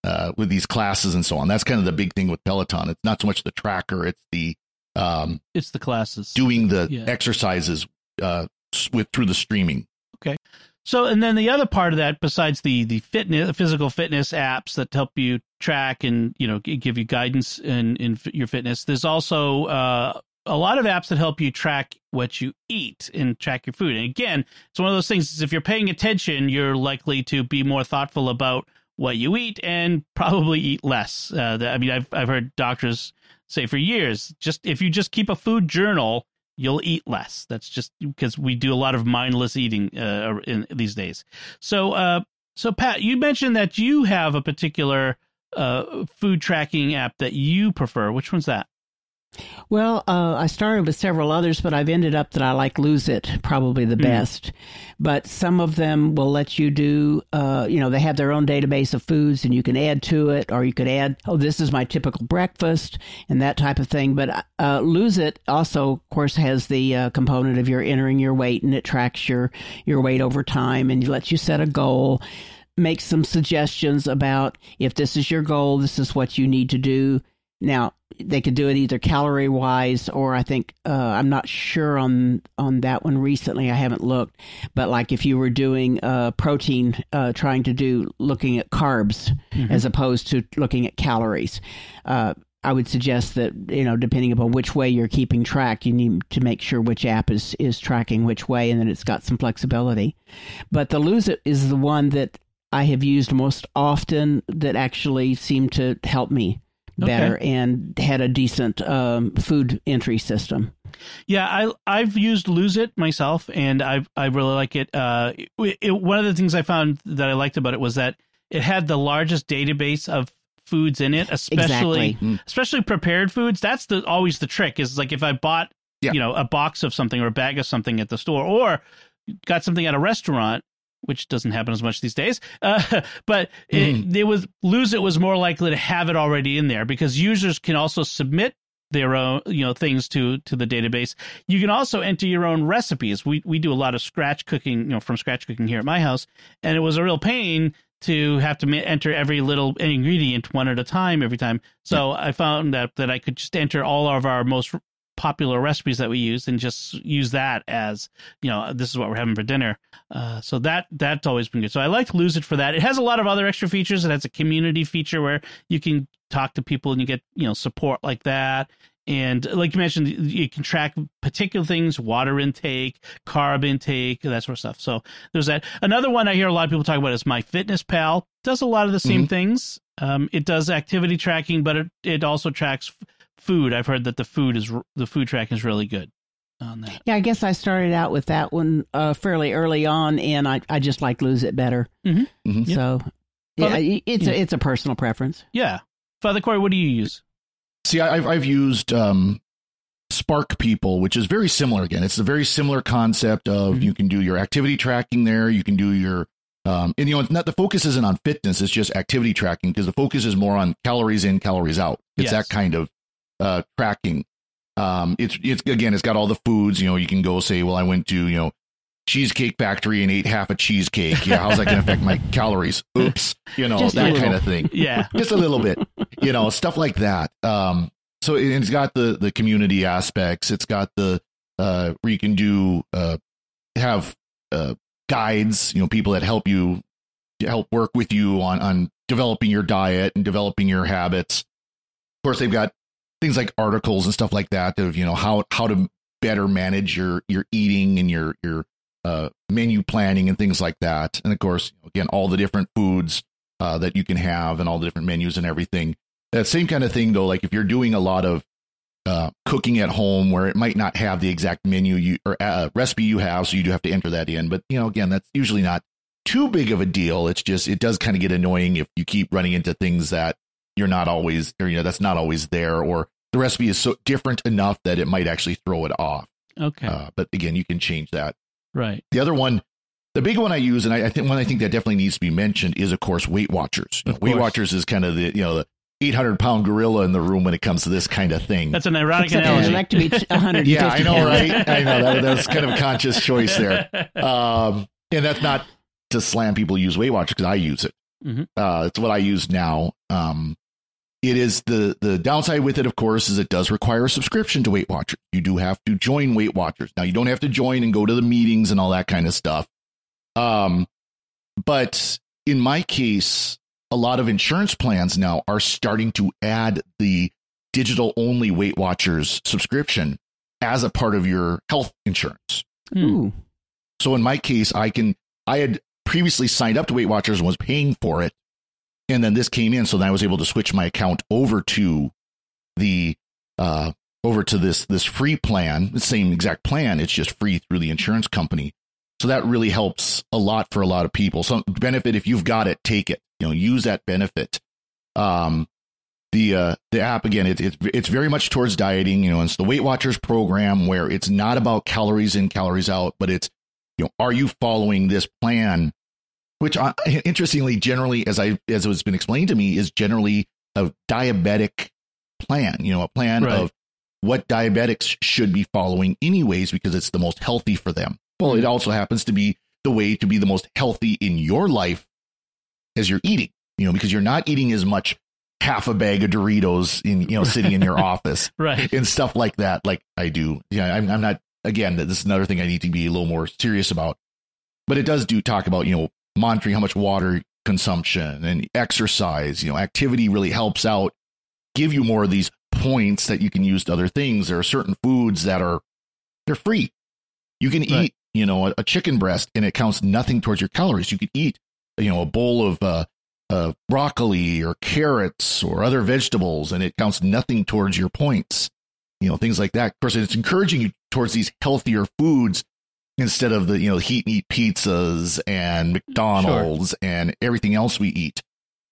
uh, with these classes and so on. That's kind of the big thing with Peloton. It's not so much the tracker; it's the um, it's the classes. doing the Yeah. exercises uh, with through the streaming. Okay. So, and then the other part of that, besides the the fitness, physical fitness apps that help you track and you know give you guidance in in your fitness, there's also uh, a lot of apps that help you track what you eat and track your food. And again, it's one of those things. is If you're paying attention, you're likely to be more thoughtful about what you eat and probably eat less. Uh, I mean, I've I've heard doctors say for years, just if you just keep a food journal, you'll eat less. That's just because we do a lot of mindless eating uh, in these days. So, uh, so Pat, you mentioned that you have a particular uh, food tracking app that you prefer. Which one's that? Well, uh, I started with several others, but I've ended up that I like Lose It probably the best. But some of them will let you do, uh, you know, they have their own database of foods and you can add to it, or you could add, oh, this is my typical breakfast and that type of thing. But uh, Lose It also, of course, has the uh, component of your entering your weight and it tracks your your weight over time and lets you set a goal. Make some suggestions about if this is your goal, this is what you need to do. Now they could do it either calorie wise or I think uh, I'm not sure on on that one recently. I haven't looked, but like if you were doing uh, protein, uh, trying to do looking at carbs as opposed to looking at calories. Uh, I would suggest that you know, depending upon which way you're keeping track, you need to make sure which app is is tracking which way, and that it's got some flexibility. But the Lose It is the one that I have used most often that actually seemed to help me better and had a decent um, food entry system. Yeah, I I've used Lose It myself, and I I really like it. Uh, it, it- One of the things I found that I liked about it was that it had the largest database of foods in it, especially Exactly. especially prepared foods. That's the always the trick. Is like if I bought Yeah. you know a box of something or a bag of something at the store, or got something at a restaurant. Which doesn't happen as much these days, uh, but it, it was lose it was more likely to have it already in there because users can also submit their own you know things to to the database. You can also enter your own recipes. We we do a lot of scratch cooking you know from scratch cooking here at my house and it was a real pain to have to enter every little ingredient one at a time every time. So i found that that i could just enter all of our most popular recipes that we use and just use that as you know this is what we're having for dinner. Uh, so that that's always been good. So i like to lose it for that. It has a lot of other extra features. It has a community feature where you can talk to people and you get you know support like that. And like you mentioned you can track particular things water intake carb intake that sort of stuff. So there's that. Another one i hear a lot of people talk about is my fitness pal does a lot of the same things. Um, it does activity tracking but it, it also tracks f- food i've heard that the food is the food tracking is really good on that Yeah, I guess I started out with that one uh, fairly early on, and I, I just like Lose It better. Mhm. Mhm. So yeah, the- it's yeah. a it's a personal preference. yeah father Cory what do you use See, I- I've I've used um, Spark People, which is very similar. Again, it's a very similar concept of Mhm. you can do your activity tracking there. You can do your um, and you know, it's not the focus isn't on fitness; it's just activity tracking because the focus is more on calories in, calories out. It's Yes. that kind of uh, tracking. Um, it's it's again, it's got all the foods. You know, you can go say, well, I went to you know Cheesecake Factory and ate half a cheesecake. Yeah, how's that going to affect my calories? Oops, you know Just that kind of thing yeah just a little bit, you know, stuff like that. Um, so it- it's got the the community aspects. It's got the uh, where you can do uh, have uh, guides, you know, people that help you help work with you on on developing your diet and developing your habits. Of course, they've got things like articles and stuff like that of you know how how to better manage your your eating and your your uh, menu planning and things like that. And of course, again, all the different foods uh, that you can have and all the different menus and everything. That same kind of thing, though, like if you're doing a lot of uh, cooking at home where it might not have the exact menu you or uh, recipe you have, so you do have to enter that in. But you know, again, that's usually not too big of a deal. It's just it does kind of get annoying if you keep running into things that you're not always, or you know, that's not always there, or the recipe is so different enough that it might actually throw it off. Okay. Uh, but again, you can change that. Right. The other one, the big one I use, and I, I think one I think that definitely needs to be mentioned is, of course, Weight Watchers. You know, Weight Watchers is kind of the you know the 800 pound gorilla in the room when it comes to this kind of thing. That's an ironic Except analogy. I'd like to be 150 yeah, I know, right? I know that, that's kind of a conscious choice there. Um, and that's not to slam people who use Weight Watchers because I use it. Mm-hmm. Uh, it's what I use now. Um, it is the the downside with it, of course, is it does require a subscription to Weight Watchers. You do have to join Weight Watchers. Now, you don't have to join and go to the meetings and all that kind of stuff. Um, but in my case, a lot of insurance plans now are starting to add the digital only Weight Watchers subscription as a part of your health insurance. Ooh. So in my case, I can I had previously signed up to Weight Watchers and was paying for it. And then this came in, so then I was able to switch my account over to the uh over to this this free plan, the same exact plan. It's just free through the insurance company. So that really helps a lot for a lot of people. So benefit if you've got it, take it. You know, use that benefit. Um, the uh, the app again, it's it's it's very much towards dieting. You know, it's the Weight Watchers program where it's not about calories in, calories out, but it's you know, are you following this plan? Which, uh, interestingly, generally, as I as it has been explained to me, is generally a diabetic plan. You know, a plan right. of what diabetics should be following, anyways, because it's the most healthy for them. Well, it also happens to be the way to be the most healthy in your life as you're eating. You know, because you're not eating as much half a bag of Doritos in you know sitting in your office, right, and stuff like that. Like I do. Yeah, I'm, I'm not. Again, this is another thing I need to be a little more serious about. But it does do talk about you know monitoring how much water consumption and exercise. You know, activity really helps out. Give you more of these points that you can use to other things. There are certain foods that are they're free. You can right. eat you know a, a, chicken breast and it counts nothing towards your calories. You could eat you know a bowl of uh, uh, broccoli or carrots or other vegetables and it counts nothing towards your points. You know things like that. Of course, it's encouraging you towards these healthier foods instead of the you know heat and eat pizzas and mm, McDonald's sure. and everything else we eat.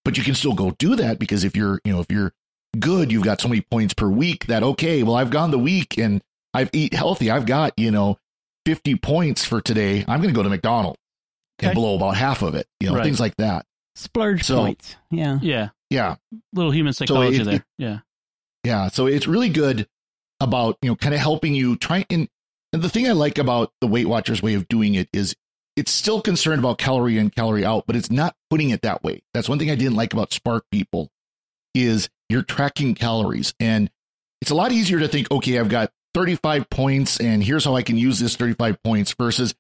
But you can still go do that because if you're you know if you're good, you've got so many points per week that okay, well I've gone the week and I've eat healthy. I've got you know 50 points for today. I'm going to go to McDonald's okay. and blow about half of it. You know right. things like that. Splurge so, points. Yeah. Yeah. Yeah. Little human psychology so it, there. It, yeah. Yeah. So it's really good about you know kind of helping you try and and the thing I like about the Weight Watchers way of doing it is it's still concerned about calorie in, calorie out, but it's not putting it that way. That's one thing I didn't like about Spark People is you're tracking calories. And it's a lot easier to think, okay, I've got 35 points and here's how I can use this 35 points versus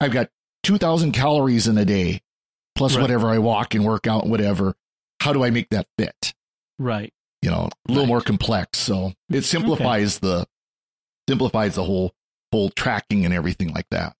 I've got 2000 calories in a day plus right. whatever I walk and work out, whatever. How do I make that fit? Right. You know, a little right. more complex. So it mm-hmm. simplifies okay. the simplifies the whole whole tracking and everything like that.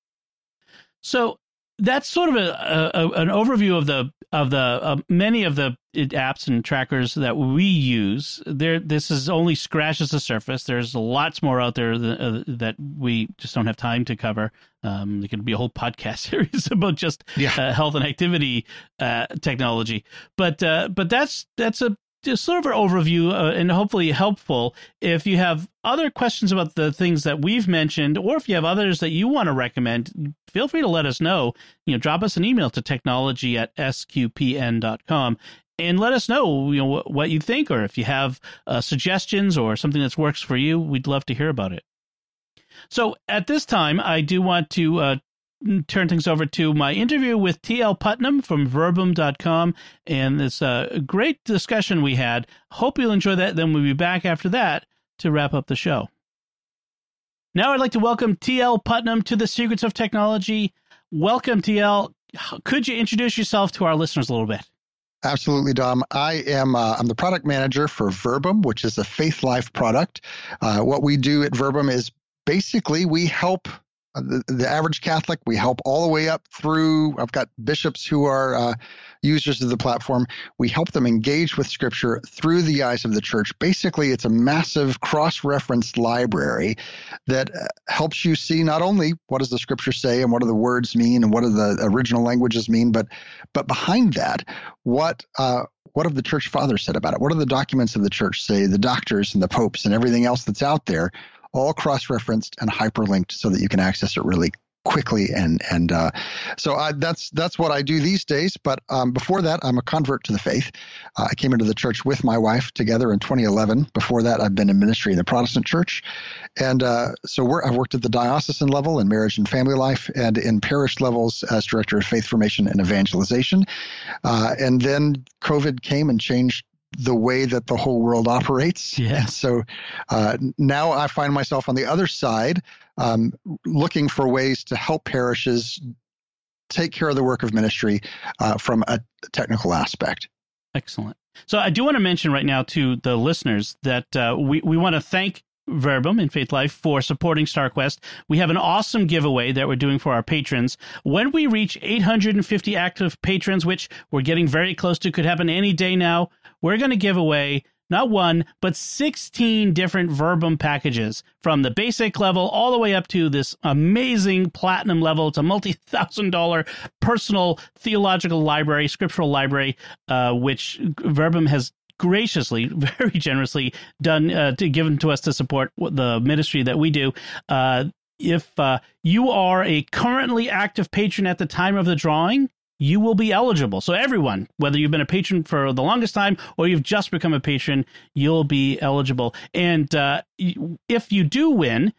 So that's sort of a, a an overview of the of the uh, many of the apps and trackers that we use. There, this is only scratches the surface. There's lots more out there that, uh, that we just don't have time to cover. Um, there could be a whole podcast series about just yeah. uh, health and activity uh, technology. But uh, but that's that's a just sort of an overview uh, and hopefully helpful. If you have other questions about the things that we've mentioned, or if you have others that you want to recommend, feel free to let us know. You know, drop us an email to technology at sqpn.com and let us know, you know, what, you think, or if you have uh, suggestions or something that works for you, we'd love to hear about it. So at this time, I do want to uh, turn things over to my interview with TL Putnam from verbum.com and this uh, great discussion we had. Hope you'll enjoy that. Then we'll be back after that to wrap up the show. Now I'd like to welcome TL Putnam to the Secrets of Technology. Welcome, TL. Could you introduce yourself to our listeners a little bit? Absolutely, Dom. I am uh, I'm the product manager for Verbum, which is a Faithlife product. Uh, what we do at Verbum is basically, we help the, the, average Catholic. We help all the way up through. I've got bishops who are uh, users of the platform. We help them engage with Scripture through the eyes of the church. Basically, it's a massive cross-referenced library that uh, helps you see not only what does the Scripture say and what do the words mean and what do the original languages mean, but but behind that, what uh, what have the church fathers said about it? What do the documents of the church say? The doctors and the popes and everything else that's out there all cross-referenced and hyperlinked so that you can access it really quickly and and uh, so I, that's that's what I do these days. But um, before that, I'm a convert to the faith. Uh, I came into the church with my wife together in 2011. Before that, I've been in ministry in the Protestant church, and uh, so I've worked at the diocesan level in marriage and family life, and in parish levels as director of faith formation and evangelization. Uh, and then COVID came and changed the way that the whole world operates. Yeah. so uh, now I find myself on the other side, um, looking for ways to help parishes take care of the work of ministry uh, from a technical aspect. Excellent. So I do want to mention right now to the listeners that uh, we we want to thank Verbum in Faithlife for supporting StarQuest. We have an awesome giveaway that we're doing for our patrons. When we reach 850 active patrons, which we're getting very close to, could happen any day now, we're going to give away not one, but 16 different Verbum packages from the basic level all the way up to this amazing platinum level. It's a multi thousand dollar personal theological library, scriptural library, uh, which Verbum has graciously, very generously done uh, to given to us to support the ministry that we do. Uh, if uh, you are a currently active patron at the time of the drawing, you will be eligible. So everyone, whether you've been a patron for the longest time or you've just become a patron, you'll be eligible. And uh, if you do win,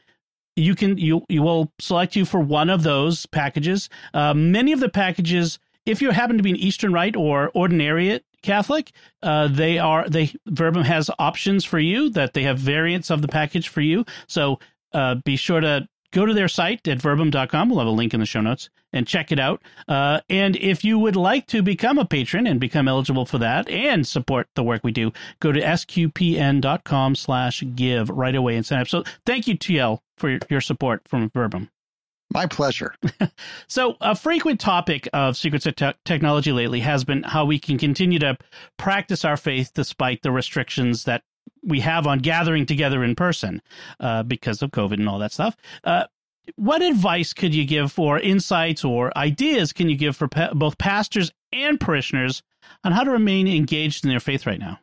you can you you will select you for one of those packages. Uh, many of the packages, if you happen to be an Eastern Rite or Ordinariate Catholic, uh, they are they Verbum has options for you that they have variants of the package for you. So uh, be sure to go to their site at verbum.com. We'll have a link in the show notes and check it out. Uh, and if you would like to become a patron and become eligible for that and support the work we do, go to sqpn.com slash give right away and sign up. So thank you, TL, for your, your support from Verbum. My pleasure. so, a frequent topic of Secrets of Te- Technology lately has been how we can continue to practice our faith despite the restrictions that we have on gathering together in person uh, because of COVID and all that stuff. Uh, what advice could you give for insights or ideas can you give for pa- both pastors and parishioners on how to remain engaged in their faith right now?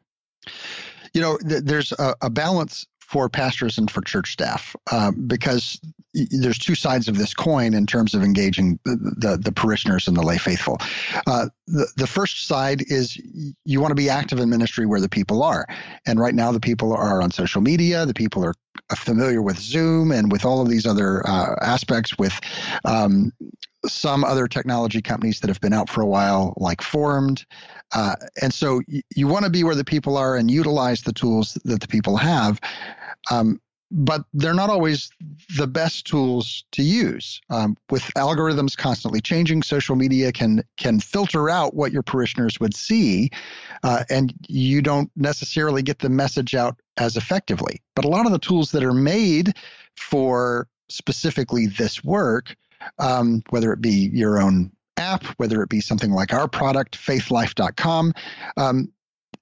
You know, th- there's a, a, balance for pastors and for church staff uh, because there's two sides of this coin in terms of engaging the, the, the parishioners and the lay faithful. Uh, the, the first side is you want to be active in ministry where the people are. And right now, the people are on social media, the people are familiar with Zoom and with all of these other uh, aspects, with um, some other technology companies that have been out for a while, like Formed. Uh, and so you, you want to be where the people are and utilize the tools that the people have. Um, but they're not always the best tools to use. Um, with algorithms constantly changing, social media can can filter out what your parishioners would see, uh, and you don't necessarily get the message out as effectively. But a lot of the tools that are made for specifically this work, um, whether it be your own app, whether it be something like our product, faithlife.com, um,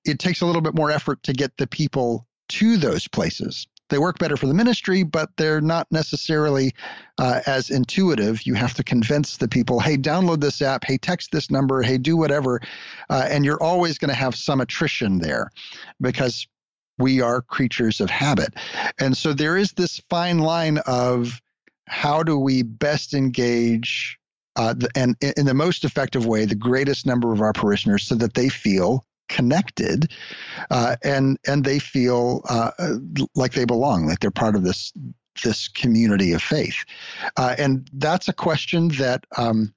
it takes a little bit more effort to get the people to those places they work better for the ministry, but they're not necessarily uh, as intuitive. You have to convince the people, hey, download this app, hey, text this number, hey, do whatever. Uh, and you're always going to have some attrition there because we are creatures of habit. And so there is this fine line of how do we best engage uh, and in the most effective way, the greatest number of our parishioners so that they feel connected uh, and and they feel uh, like they belong like they're part of this this community of faith. Uh, and that's a question that um,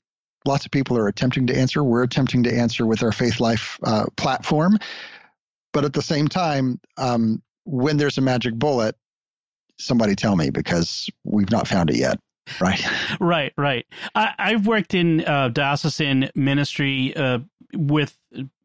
lots of people are attempting to answer. We're attempting to answer with our Faithlife uh, platform. But at the same time um, when there's a magic bullet somebody tell me because we've not found it yet right? Right right. I, have worked in uh, diocesan ministry uh, with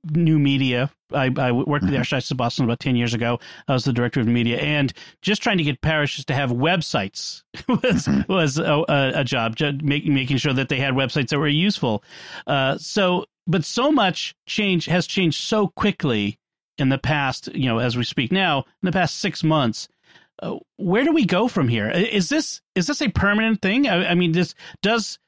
new media I, I worked with the Archdiocese of Boston about 10 years ago. I was the director of media, and just trying to get parishes to have websites was mm-hmm. was a, a, job, making making sure that they had websites that were useful. Uh, so, but so much change has changed so quickly in the past, you know, as we speak now, in the past six months. Uh, where do we go from here? Is this is this a permanent thing? I, I mean, this does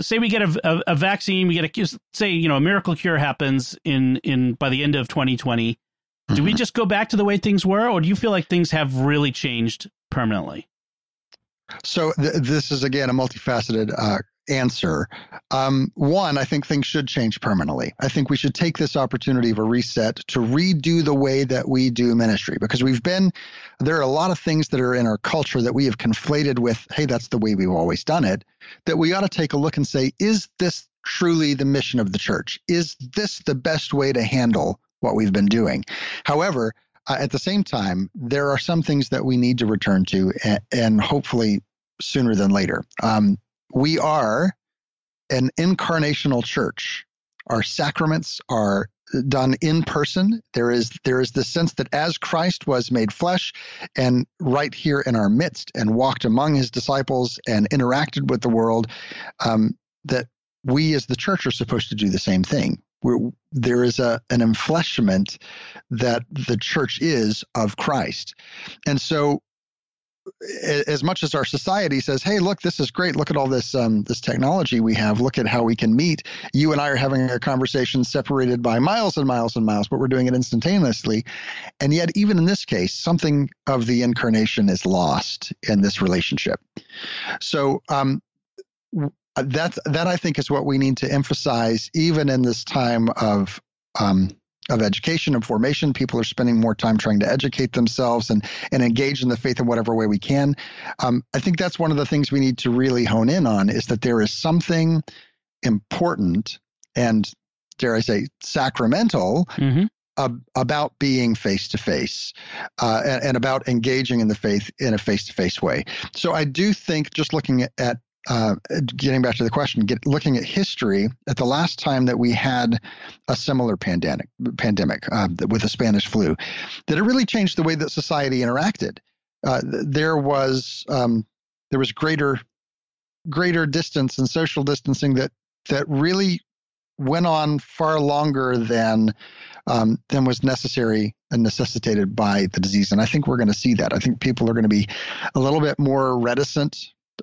say we get a, a, a, vaccine, we get a say you know a miracle cure happens in in by the end of 2020. Mm-hmm. Do we mm-hmm. just go back to the way things were, or do you feel like things have really changed permanently? So th- this is again a multifaceted uh, answer. Um, one, I think things should change permanently. I think we should take this opportunity of a reset to redo the way that we do ministry because we've been, there are a lot of things that are in our culture that we have conflated with, hey, that's the way we've always done it, that we ought to take a look and say, is this truly the mission of the church? Is this the best way to handle what we've been doing? However, uh, at the same time, there are some things that we need to return to and, and hopefully sooner than later. Um, we are an incarnational church. Our sacraments are done in person. There is there is the sense that as Christ was made flesh and right here in our midst and walked among his disciples and interacted with the world, um, that we as the church are supposed to do the same thing. We're, there is a an enfleshment that the church is of Christ, and so as much as our society says, "Hey, look, this is great. Look at all this um, this technology we have. Look at how we can meet." You and I are having a conversation separated by miles and miles and miles, but we're doing it instantaneously. And yet, even in this case, something of the incarnation is lost in this relationship. So um, that that I think is what we need to emphasize, even in this time of um, of education and formation. People are spending more time trying to educate themselves and, and engage in the faith in whatever way we can. Um, I think that's one of the things we need to really hone in on is that there is something important and, dare I say, sacramental mm-hmm. ab- about being face to face and about engaging in the faith in a face to face way. So I do think just looking at uh, getting back to the question, get, looking at history, at the last time that we had a similar pandemic, pandemic uh, with the Spanish flu, that it really changed the way that society interacted. Uh, there was um, there was greater greater distance and social distancing that that really went on far longer than um, than was necessary and necessitated by the disease. And I think we're going to see that. I think people are going to be a little bit more reticent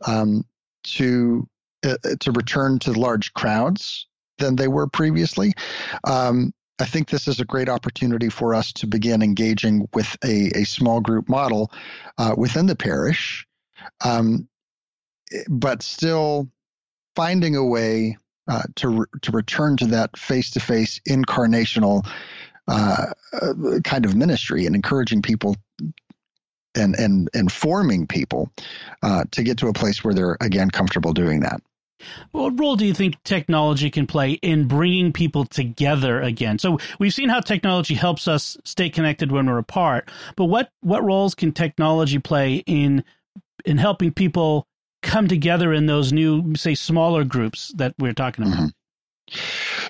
um, to uh, to return to large crowds than they were previously. Um, I think this is a great opportunity for us to begin engaging with a, a small group model uh, within the parish, um, but still finding a way uh, to re- to return to that face to face incarnational uh, uh, kind of ministry and encouraging people and and informing people uh, to get to a place where they're again comfortable doing that. What role do you think technology can play in bringing people together again? So we've seen how technology helps us stay connected when we're apart, but what what roles can technology play in in helping people come together in those new, say, smaller groups that we're talking about? Mm-hmm.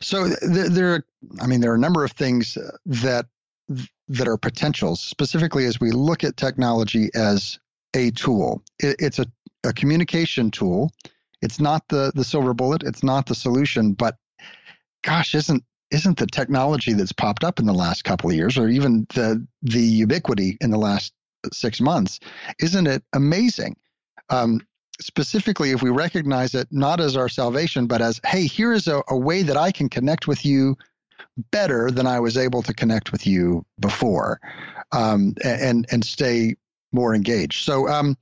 So there, there, I mean, there are a number of things that that are potentials, specifically as we look at technology as a tool. It, it's a, a communication tool. It's not the the silver bullet. It's not the solution. But gosh, isn't isn't the technology that's popped up in the last couple of years, or even the the ubiquity in the last six months, isn't it amazing? Um, specifically, if we recognize it not as our salvation, but as, hey, here is a, a way that I can connect with you better than I was able to connect with you before, um, and and stay more engaged. So, um,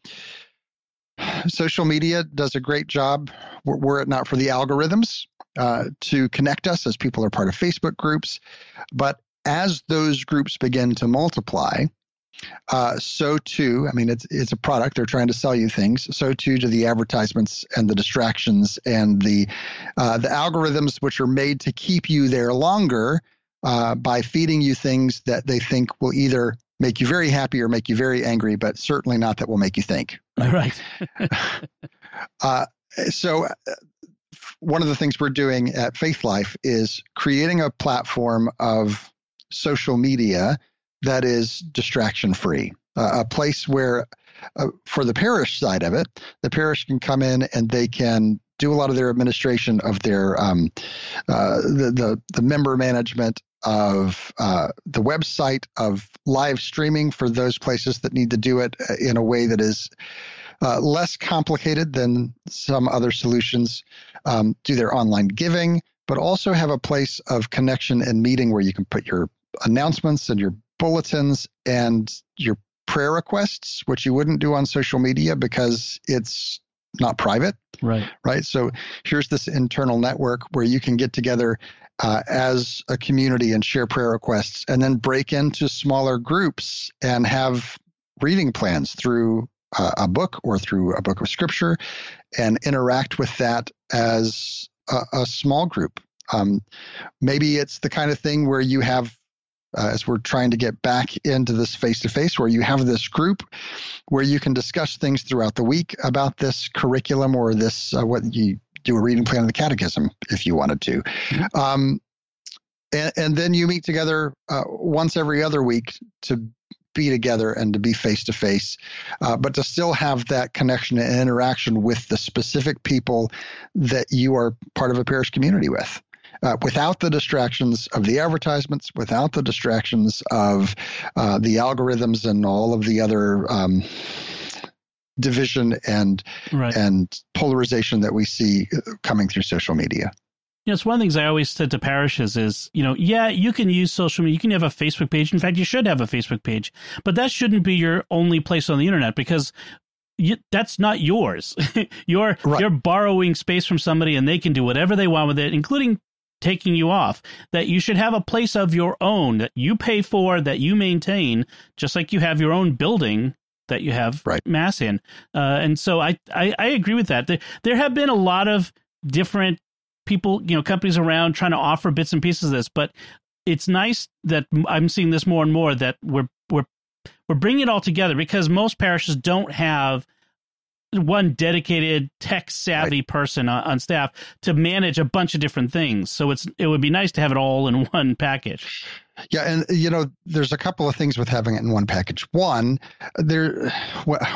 social media does a great job. Were it not for the algorithms uh, to connect us, as people are part of Facebook groups, but as those groups begin to multiply, uh, so too, I mean, it's it's a product. They're trying to sell you things. So too do the advertisements and the distractions and the uh, the algorithms which are made to keep you there longer uh, by feeding you things that they think will either make you very happy or make you very angry, but certainly not that will make you think. Right. Uh, so. Uh, one of the things we're doing at Faithlife is creating a platform of social media that is distraction free, uh, a place where, uh, for the parish side of it, the parish can come in and they can do a lot of their administration of their um, uh, the, the the member management of uh, the website of live streaming for those places that need to do it uh, in a way that is uh, less complicated than some other solutions. Um, do their online giving, but also have a place of connection and meeting where you can put your announcements and your bulletins and your prayer requests, which you wouldn't do on social media because it's not private. Right. Right. So here's this internal network where you can get together uh, as a community and share prayer requests and then break into smaller groups and have reading plans through uh, a book or through a book of scripture and interact with that as a, a small group. Um, maybe it's the kind of thing where you have uh, as we're trying to get back into this face to face, where you have this group where you can discuss things throughout the week about this curriculum or this, uh, what you do a reading plan of the catechism if you wanted to. Mm-hmm. Um, and, and, then you meet together uh, once every other week to be together and to be face to face, but to still have that connection and interaction with the specific people that you are part of a parish community with uh, without the distractions of the advertisements, without the distractions of uh, the algorithms and all of the other um, division and right. and polarization that we see coming through social media. You know, it's one of the things I always said to parishes is, you know, yeah, you can use social media. You can have a Facebook page. In fact, you should have a Facebook page, but that shouldn't be your only place on the internet because you, that's not yours. you're right. you're borrowing space from somebody, and they can do whatever they want with it, including taking you off, that you should have a place of your own that you pay for, that you maintain, just like you have your own building that you have right. mass in. Uh, and so I, I, I agree with that. There, there have been a lot of different people, you know, companies around trying to offer bits and pieces of this, but it's nice that I'm seeing this more and more that we're we're we're bringing it all together because most parishes don't have one dedicated tech savvy right. person on, on, staff to manage a bunch of different things. So it's it would be nice to have it all in one package. Yeah, and you know, there's a couple of things with having it in one package. One, there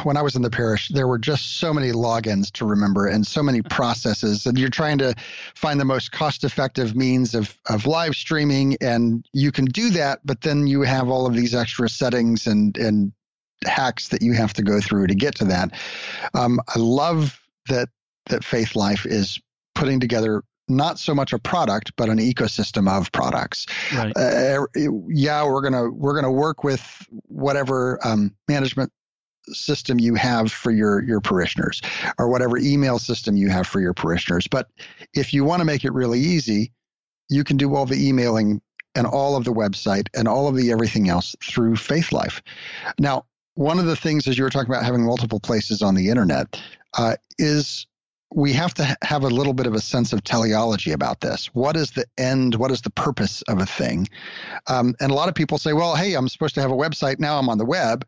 when I was in the parish, there were just so many logins to remember and so many mm-hmm. processes, and you're trying to find the most cost-effective means of of live streaming, and you can do that, but then you have all of these extra settings and and hacks that you have to go through to get to that. Um, I love that that Faithlife is putting together not so much a product but an ecosystem of products. Right. Uh, yeah, we're gonna we're gonna work with whatever um, management system you have for your your parishioners or whatever email system you have for your parishioners. But if you want to make it really easy, you can do all the emailing and all of the website and all of the everything else through Faithlife. Now, one of the things, as you were talking about having multiple places on the internet, uh, is we have to have a little bit of a sense of teleology about this. What is the end? What is the purpose of a thing? Um, and a lot of people say, well, hey, I'm supposed to have a website. Now I'm on the web.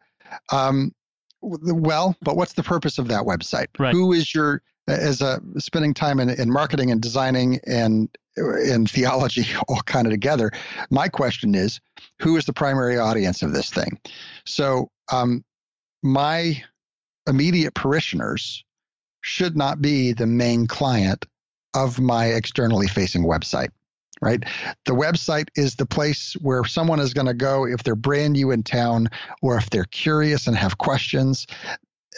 Um, well, but what's the purpose of that website? Right. Who is your, as a spending time in, in marketing and designing and in theology all kind of together. My question is, who is the primary audience of this thing? So um, my immediate parishioners should not be the main client of my externally facing website right? The website is the place where someone is going to go if they're brand new in town or if they're curious and have questions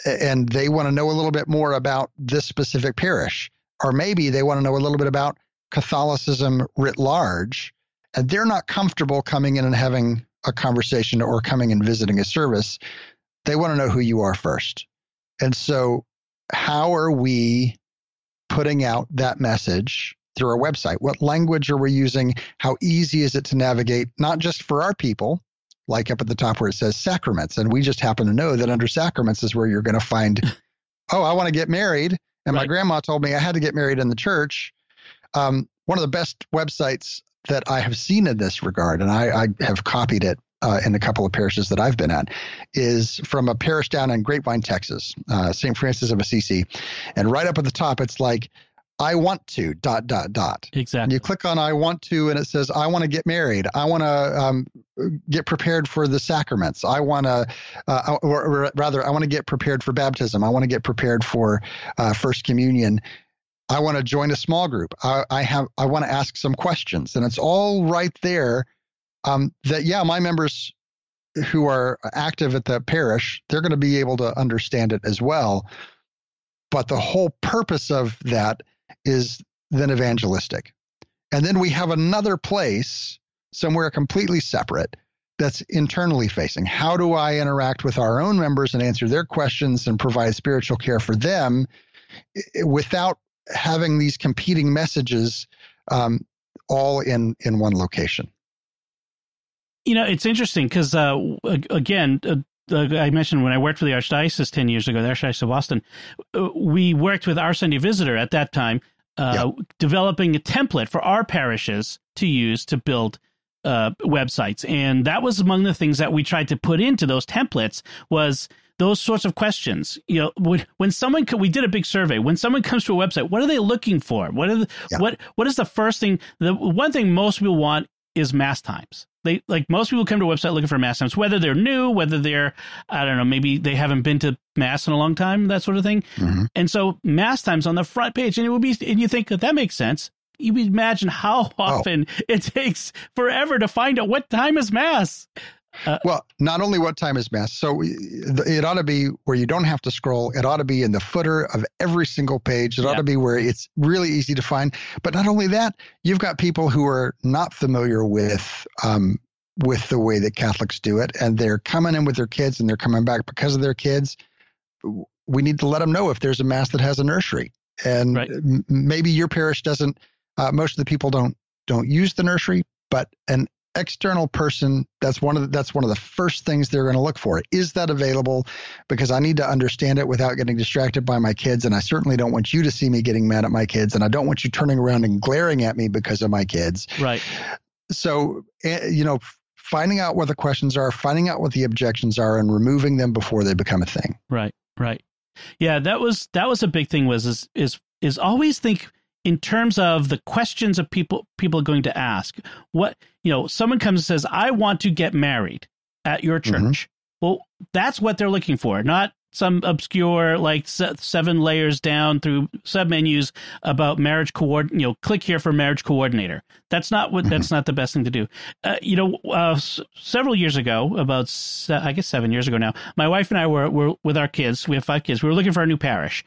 and they want to know a little bit more about this specific parish. Or maybe they want to know a little bit about Catholicism writ large. And they're not comfortable coming in and having a conversation or coming and visiting a service, they want to know who you are first. And so, how are we putting out that message through our website? What language are we using? How easy is it to navigate, not just for our people, like up at the top where it says sacraments? And we just happen to know that under sacraments is where you're going to find, oh, I want to get married. And right. my grandma told me I had to get married in the church. Um, one of the best websites that I have seen in this regard, and I, I have copied it uh, in a couple of parishes that I've been at, is from a parish down in Grapevine, Texas, uh, St. Francis of Assisi. And right up at the top, it's like, I want to dot dot dot. Exactly. And you click on I want to, and it says I want to get married. I want to um, get prepared for the sacraments. I want to, uh, or, or, rather, I want to get prepared for baptism. I want to get prepared for uh, first communion. I want to join a small group. I, I have. I want to ask some questions, and it's all right there. Um, that yeah, my members who are active at the parish, they're going to be able to understand it as well. But the whole purpose of that is then evangelistic. And then we have another place somewhere completely separate that's internally facing. How do I interact with our own members and answer their questions and provide spiritual care for them without having these competing messages um, all in in one location? You know, it's interesting because uh, again, uh, I mentioned when I worked for the Archdiocese 10 years ago, the Archdiocese of Boston, uh, we worked with Our Sunday Visitor at that time, uh, developing a template for our parishes to use to build uh, websites. And that was among the things that we tried to put into those templates was those sorts of questions. You know, when, when someone, we did a big survey, when someone comes to a website, what are they looking for? What are the, what, what is the first thing? The one thing most people want is mass times they like most people come to a website looking for mass times, whether they're new, whether they're I don't know, maybe they haven't been to mass in a long time, that sort of thing. Mm-hmm. And so mass times on the front page, and it would be, and you think that that makes sense. You imagine how oh. often oh. it takes forever to find out what time is mass. Uh, well, not only what time is mass, so it ought to be where you don't have to scroll. It ought to be in the footer of every single page. It yeah. ought to be where it's really easy to find. But not only that, you've got people who are not familiar with um, with the way that Catholics do it, and they're coming in with their kids, and they're coming back because of their kids. We need to let them know if there's a mass that has a nursery, and right. maybe your parish doesn't. Uh, most of the people don't don't use the nursery, but an external person that's one of the, that's one of the first things they're going to look for. Is that available? Because i need to understand it without getting distracted by my kids and i certainly don't want you to see me getting mad at my kids and i don't want you turning around and glaring at me because of my kids. Right. So eh, you know finding out what the questions are finding out what the objections are and removing them before they become a thing. Right right. Yeah that was that was a big thing was is is is always think in terms of the questions of people people are going to ask what you know someone comes and says i want to get married at your mm-hmm. church mm-hmm. well that's what they're looking for not some obscure like seven layers down through submenus about marriage coord you know click here for marriage coordinator that's not what that's mm-hmm. not the best thing to do uh, you know uh, s- several years ago about se- i guess seven years ago now my wife and i were, were with our kids we have five kids we were looking for a new parish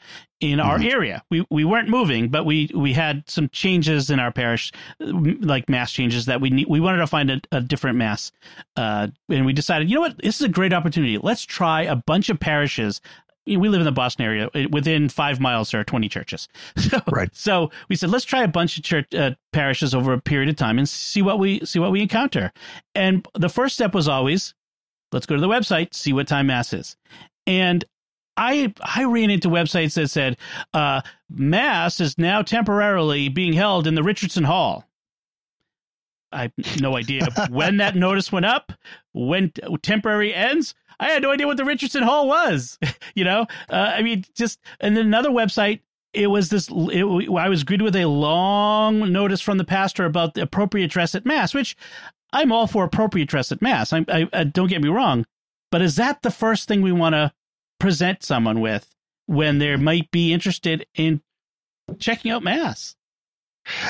in our mm-hmm. area we we weren't moving but we we had some changes in our parish like mass changes that we need we wanted to find a, a different mass uh, and we decided you know what this is a great opportunity let's try a bunch of parishes we live in the Boston area. Within five miles, there are 20 churches. So, right. so we said, let's try a bunch of church uh, parishes over a period of time and see what we see what we encounter. And the first step was always, let's go to the website, see what time mass is. And I I ran into websites that said uh, mass is now temporarily being held in the Richardson Hall. I have no idea when that notice went up, when temporary ends. I had no idea what the Richardson Hall was. you know, uh, I mean, just and then another website. It was this. It, I was greeted with a long notice from the pastor about the appropriate dress at mass, which I'm all for appropriate dress at mass. I, I, I don't get me wrong, but is that the first thing we want to present someone with when they might be interested in checking out mass?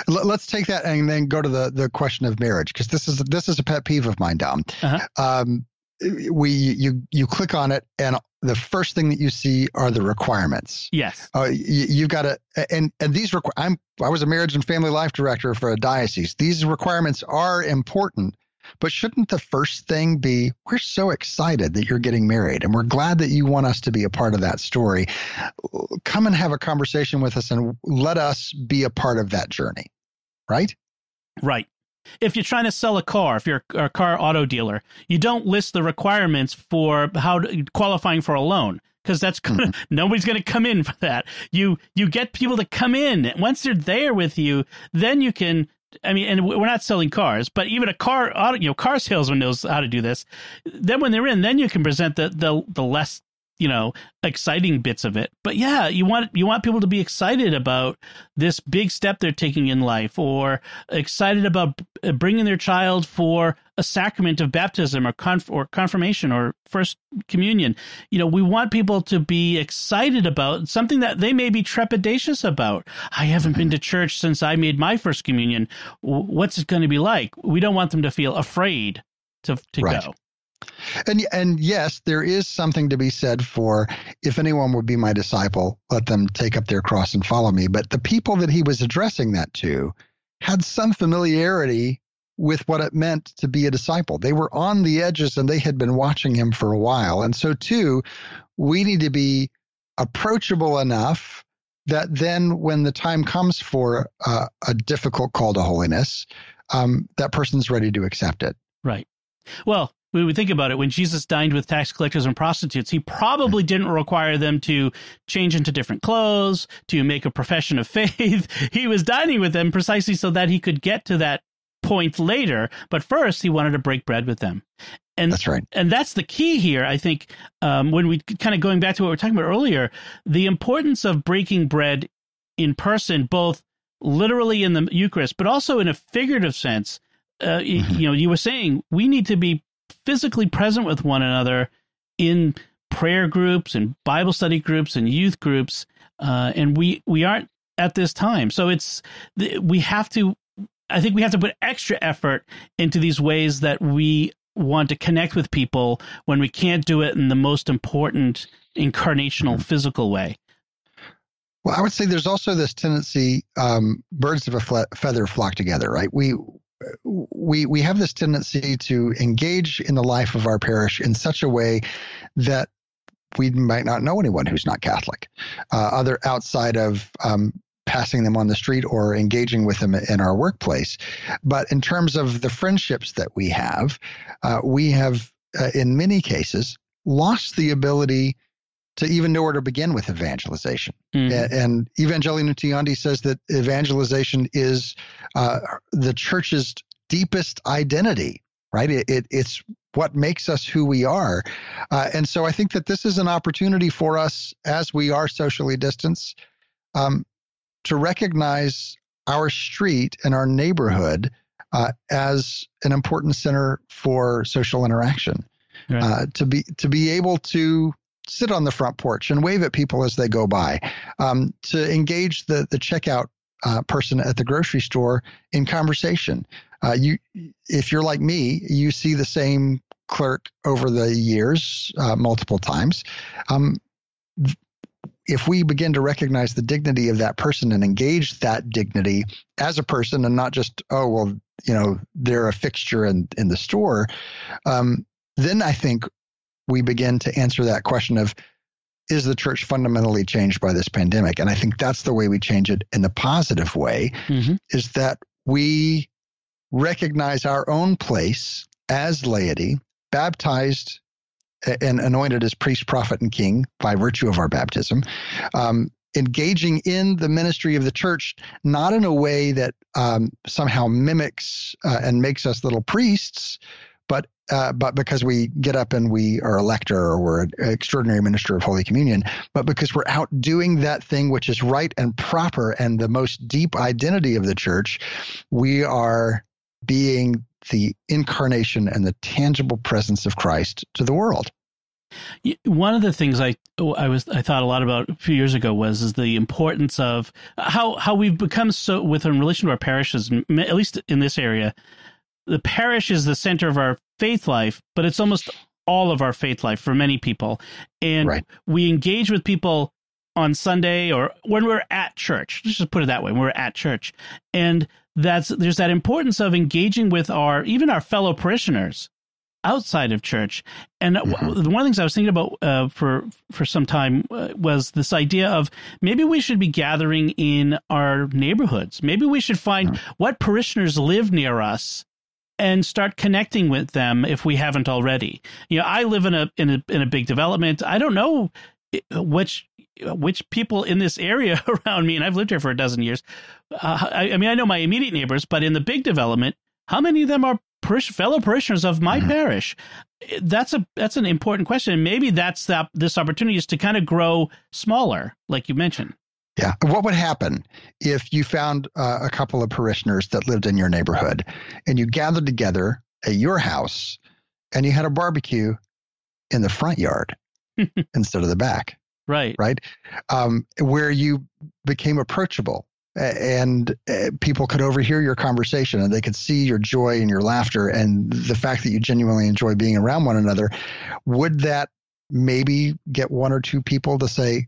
Let's take that and then go to the the question of marriage because this is this is a pet peeve of mine, Dom. Uh-huh. Um, we you you click on it and the first thing that you see are the requirements. Yes. Uh, you, have got to and and these requ- I'm I was a marriage and family life director for a diocese. These requirements are important, but shouldn't the first thing be we're so excited that you're getting married and we're glad that you want us to be a part of that story. Come and have a conversation with us and let us be a part of that journey. Right? Right if you're trying to sell a car, if you're a car auto dealer, you don't list the requirements for how to, qualifying for a loan because that's gonna mm-hmm. nobody's gonna come in for that. You you get people to come in once they're there with you, then you can. I mean, and we're not selling cars, but even a car you know, car salesman knows how to do this. Then when they're in, then you can present the the the less you know exciting bits of it but yeah you want you want people to be excited about this big step they're taking in life or excited about bringing their child for a sacrament of baptism or conf- or confirmation or first communion. You know we want people to be excited about something that they may be trepidatious about. I haven't been to church since i made my first communion. What's it going to be like? We don't want them to feel afraid to to right. go. And and yes, there is something to be said for if anyone would be my disciple, let them take up their cross and follow me. But the people that he was addressing that to had some familiarity with what it meant to be a disciple. They were on the edges and they had been watching him for a while. And so too, we need to be approachable enough that then when the time comes for uh, a difficult call to holiness, um, that person's ready to accept it. Right. Well, we would think about it, when Jesus dined with tax collectors and prostitutes, he probably didn't require them to change into different clothes, to make a profession of faith. he was dining with them precisely so that he could get to that point later. But first, he wanted to break bread with them. And that's right. And that's the key here, I think, um, when we kind of going back to what we were talking about earlier, the importance of breaking bread in person, both literally in the Eucharist, but also in a figurative sense. Uh, mm-hmm. you know, you were saying we need to be physically present with one another in prayer groups and Bible study groups and youth groups, uh, and we we aren't at this time. So it's we have to. I think we have to put extra effort into these ways that we want to connect with people when we can't do it in the most important incarnational mm-hmm. physical way. Well, I would say there's also this tendency, um, birds of a feather flock together, right? We we we have this tendency to engage in the life of our parish in such a way that we might not know anyone who's not Catholic, uh, other outside of um, passing them on the street or engaging with them in our workplace. But in terms of the friendships that we have, uh, we have, uh, in many cases, lost the ability to even know where to begin with evangelization. Mm-hmm. And Evangelii Nuntiandi says that evangelization is uh, the church's deepest identity, right? It, it, it's what makes us who we are. Uh, and so I think that this is an opportunity for us as we are socially distanced um, to recognize our street and our neighborhood uh, as an important center for social interaction. Right. Uh, to be to be able to sit on the front porch and wave at people as they go by, um, to engage the the checkout uh, person at the grocery store in conversation. Uh, you, if you're like me, you see the same clerk over the years uh, multiple times. Um, if we begin to recognize the dignity of that person and engage that dignity as a person and not just oh well you know they're a fixture in in the store um, then i think we begin to answer that question of is the church fundamentally changed by this pandemic? And I think that's the way we change it in the positive way mm-hmm. is that we recognize our own place as laity, baptized and anointed as priest, prophet, and king by virtue of our baptism, um, engaging in the ministry of the church, not in a way that um, somehow mimics uh, and makes us little priests, but uh, but because we get up and we are a lector or we're an extraordinary minister of Holy Communion, but because we're out doing that thing which is right and proper and the most deep identity of the church, we are being the incarnation and the tangible presence of Christ to the world. One of the things I oh, I was I thought a lot about a few years ago was is the importance of how how we've become so with in relation to our parishes, at least in this area, the parish is the center of our faith life, but it's almost all of our faith life for many people. And right. we engage with people on Sunday or when we're at church. Let's just put it that way. When we're at church. And that's there's that importance of engaging with our even our fellow parishioners outside of church. And mm-hmm. one of the things I was thinking about uh, for for some time uh, was this idea of maybe we should be gathering in our neighborhoods. Maybe we should find mm-hmm. what parishioners live near us and start connecting with them if we haven't already. You know, I live in a in a in a big development. I don't know which which people in this area around me, and I've lived here for a dozen years. Uh, I, I, mean, I know my immediate neighbors, but in the big development, how many of them are parish, fellow parishioners of my mm-hmm. parish? That's a that's an important question. And maybe that's that this opportunity is to kind of grow smaller, like you mentioned. Yeah. What would happen if you found uh, a couple of parishioners that lived in your neighborhood and you gathered together at your house and you had a barbecue in the front yard instead of the back? Right. Right. Um, where you became approachable and uh, people could overhear your conversation and they could see your joy and your laughter and the fact that you genuinely enjoy being around one another. Would that maybe get one or two people to say,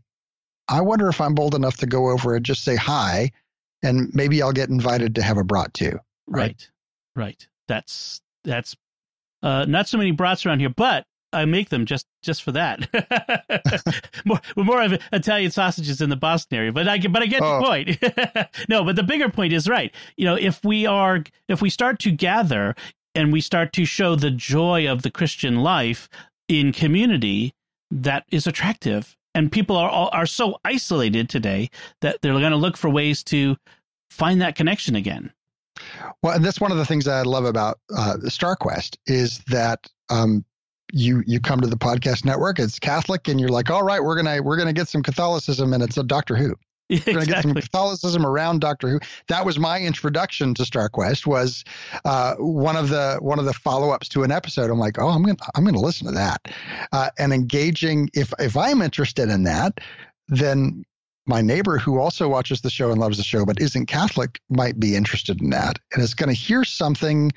I wonder if I'm bold enough to go over and just say hi, and maybe I'll get invited to have a brat too. Right, right. right. That's that's uh, not so many brats around here, but I make them just just for that. more more of Italian sausages in the Boston area, but I but I get oh. the point. no, but the bigger point is right. You know, if we are if we start to gather and we start to show the joy of the Christian life in community, that is attractive and people are are so isolated today that they're going to look for ways to find that connection again. Well, and that's one of the things that I love about uh, StarQuest is that um, you you come to the podcast network, it's Catholic, and you're like, all right, we're gonna we're gonna get some Catholicism, and it's a Doctor Who. We're going to get some Catholicism around Doctor Who. That was my introduction to StarQuest. Was uh, one of the one of the follow ups to an episode. I'm like, oh, I'm going to I'm to listen to that, uh, and engaging. If if I'm interested in that, then my neighbor who also watches the show and loves the show but isn't Catholic might be interested in that, and is going to hear something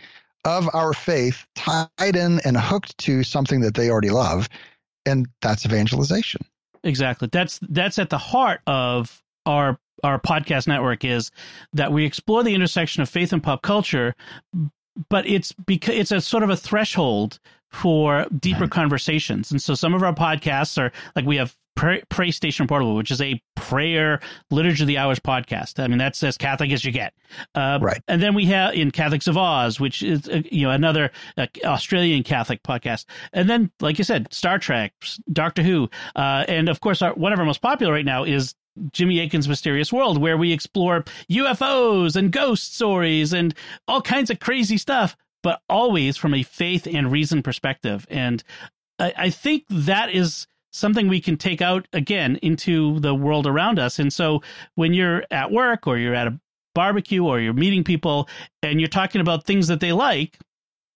of our faith tied in and hooked to something that they already love, and that's evangelization. Exactly. That's that's at the heart of our our podcast network is that we explore the intersection of faith and pop culture, but it's because it's a sort of a threshold for deeper mm-hmm. conversations. And so some of our podcasts are like we have Pray, Pray Station Portable, which is a prayer liturgy of the hours podcast. I mean, that's as Catholic as you get. Uh, right. And then we have in Catholics of Oz, which is uh, you know another uh, Australian Catholic podcast. And then, like you said, Star Trek, Doctor Who, uh, and of course, our, one of our most popular right now is Jimmy Akin's Mysterious World, where we explore UFOs and ghost stories and all kinds of crazy stuff, but always from a faith and reason perspective. And I, I think that is something we can take out again into the world around us. And so when you're at work or you're at a barbecue or you're meeting people and you're talking about things that they like,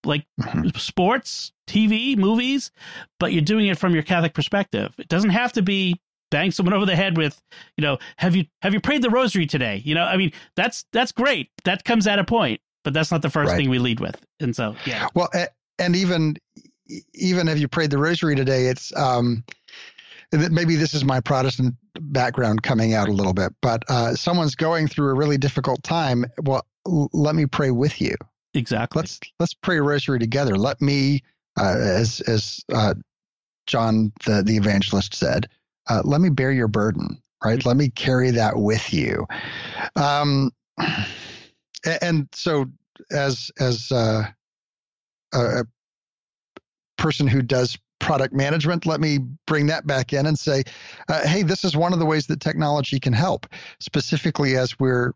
like mm-hmm. sports, TV, movies, but you're doing it from your Catholic perspective. It doesn't have to be bang someone over the head with, you know, have you have you prayed the rosary today? You know, I mean, that's that's great. That comes at a point, but that's not the first right. thing we lead with. And so, yeah. Well, and even even have you prayed the rosary today? It's um, maybe this is my Protestant background coming out a little bit, but uh, someone's going through a really difficult time. Well, let me pray with you. Exactly. Let's let's pray a rosary together. Let me, uh, as as uh, John the the evangelist said, uh, let me bear your burden, right? Let me carry that with you. Um, and so, as as uh, a person who does product management, let me bring that back in and say, uh, hey, this is one of the ways that technology can help, specifically as we're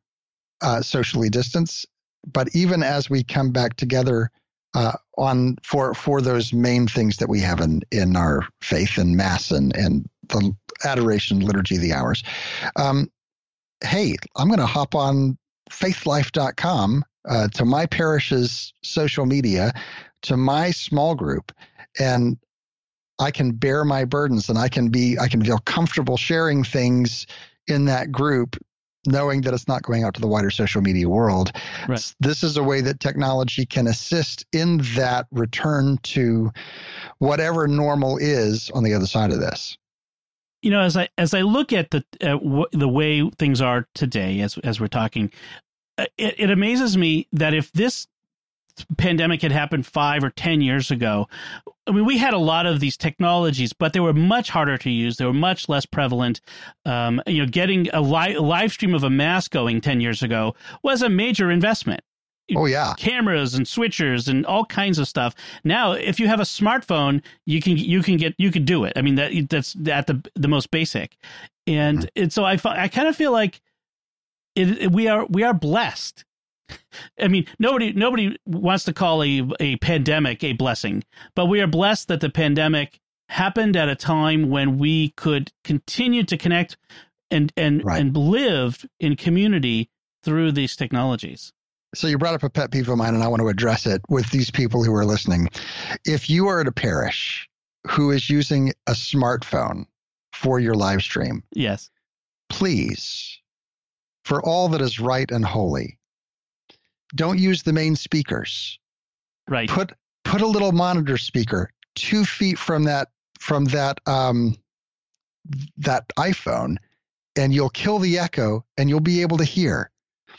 uh, socially distanced, but even as we come back together uh, on for for those main things that we have in in our faith and mass and and the adoration liturgy of the hours. Um, hey, I'm going to hop on faithlife.com uh, to my parish's social media, to my small group, and I can bear my burdens and I can be I can feel comfortable sharing things in that group knowing that it's not going out to the wider social media world. Right. This is a way that technology can assist in that return to whatever normal is on the other side of this. You know, as I as I look at the w- the way things are today, as as we're talking, uh, it, it amazes me that if this pandemic had happened five or ten years ago, I mean, we had a lot of these technologies, but they were much harder to use. They were much less prevalent. Um, you know, getting a, li- a live stream of a mass going ten years ago was a major investment. Oh yeah, cameras and switchers and all kinds of stuff. Now, if you have a smartphone, you can you can get you can do it. I mean, that that's at the the most basic, and mm-hmm. and so I I kind of feel like it, it, we are we are blessed I mean, nobody nobody wants to call a a pandemic a blessing, but we are blessed that the pandemic happened at a time when we could continue to connect and and right. and live in community through these technologies. So you brought up a pet peeve of mine, and I want to address it with these people who are listening. If you are at a parish who is using a smartphone for your live stream, yes, please, for all that is right and holy, don't use the main speakers. Right. Put put a little monitor speaker two feet from that from that um, that iPhone, and you'll kill the echo, and you'll be able to hear.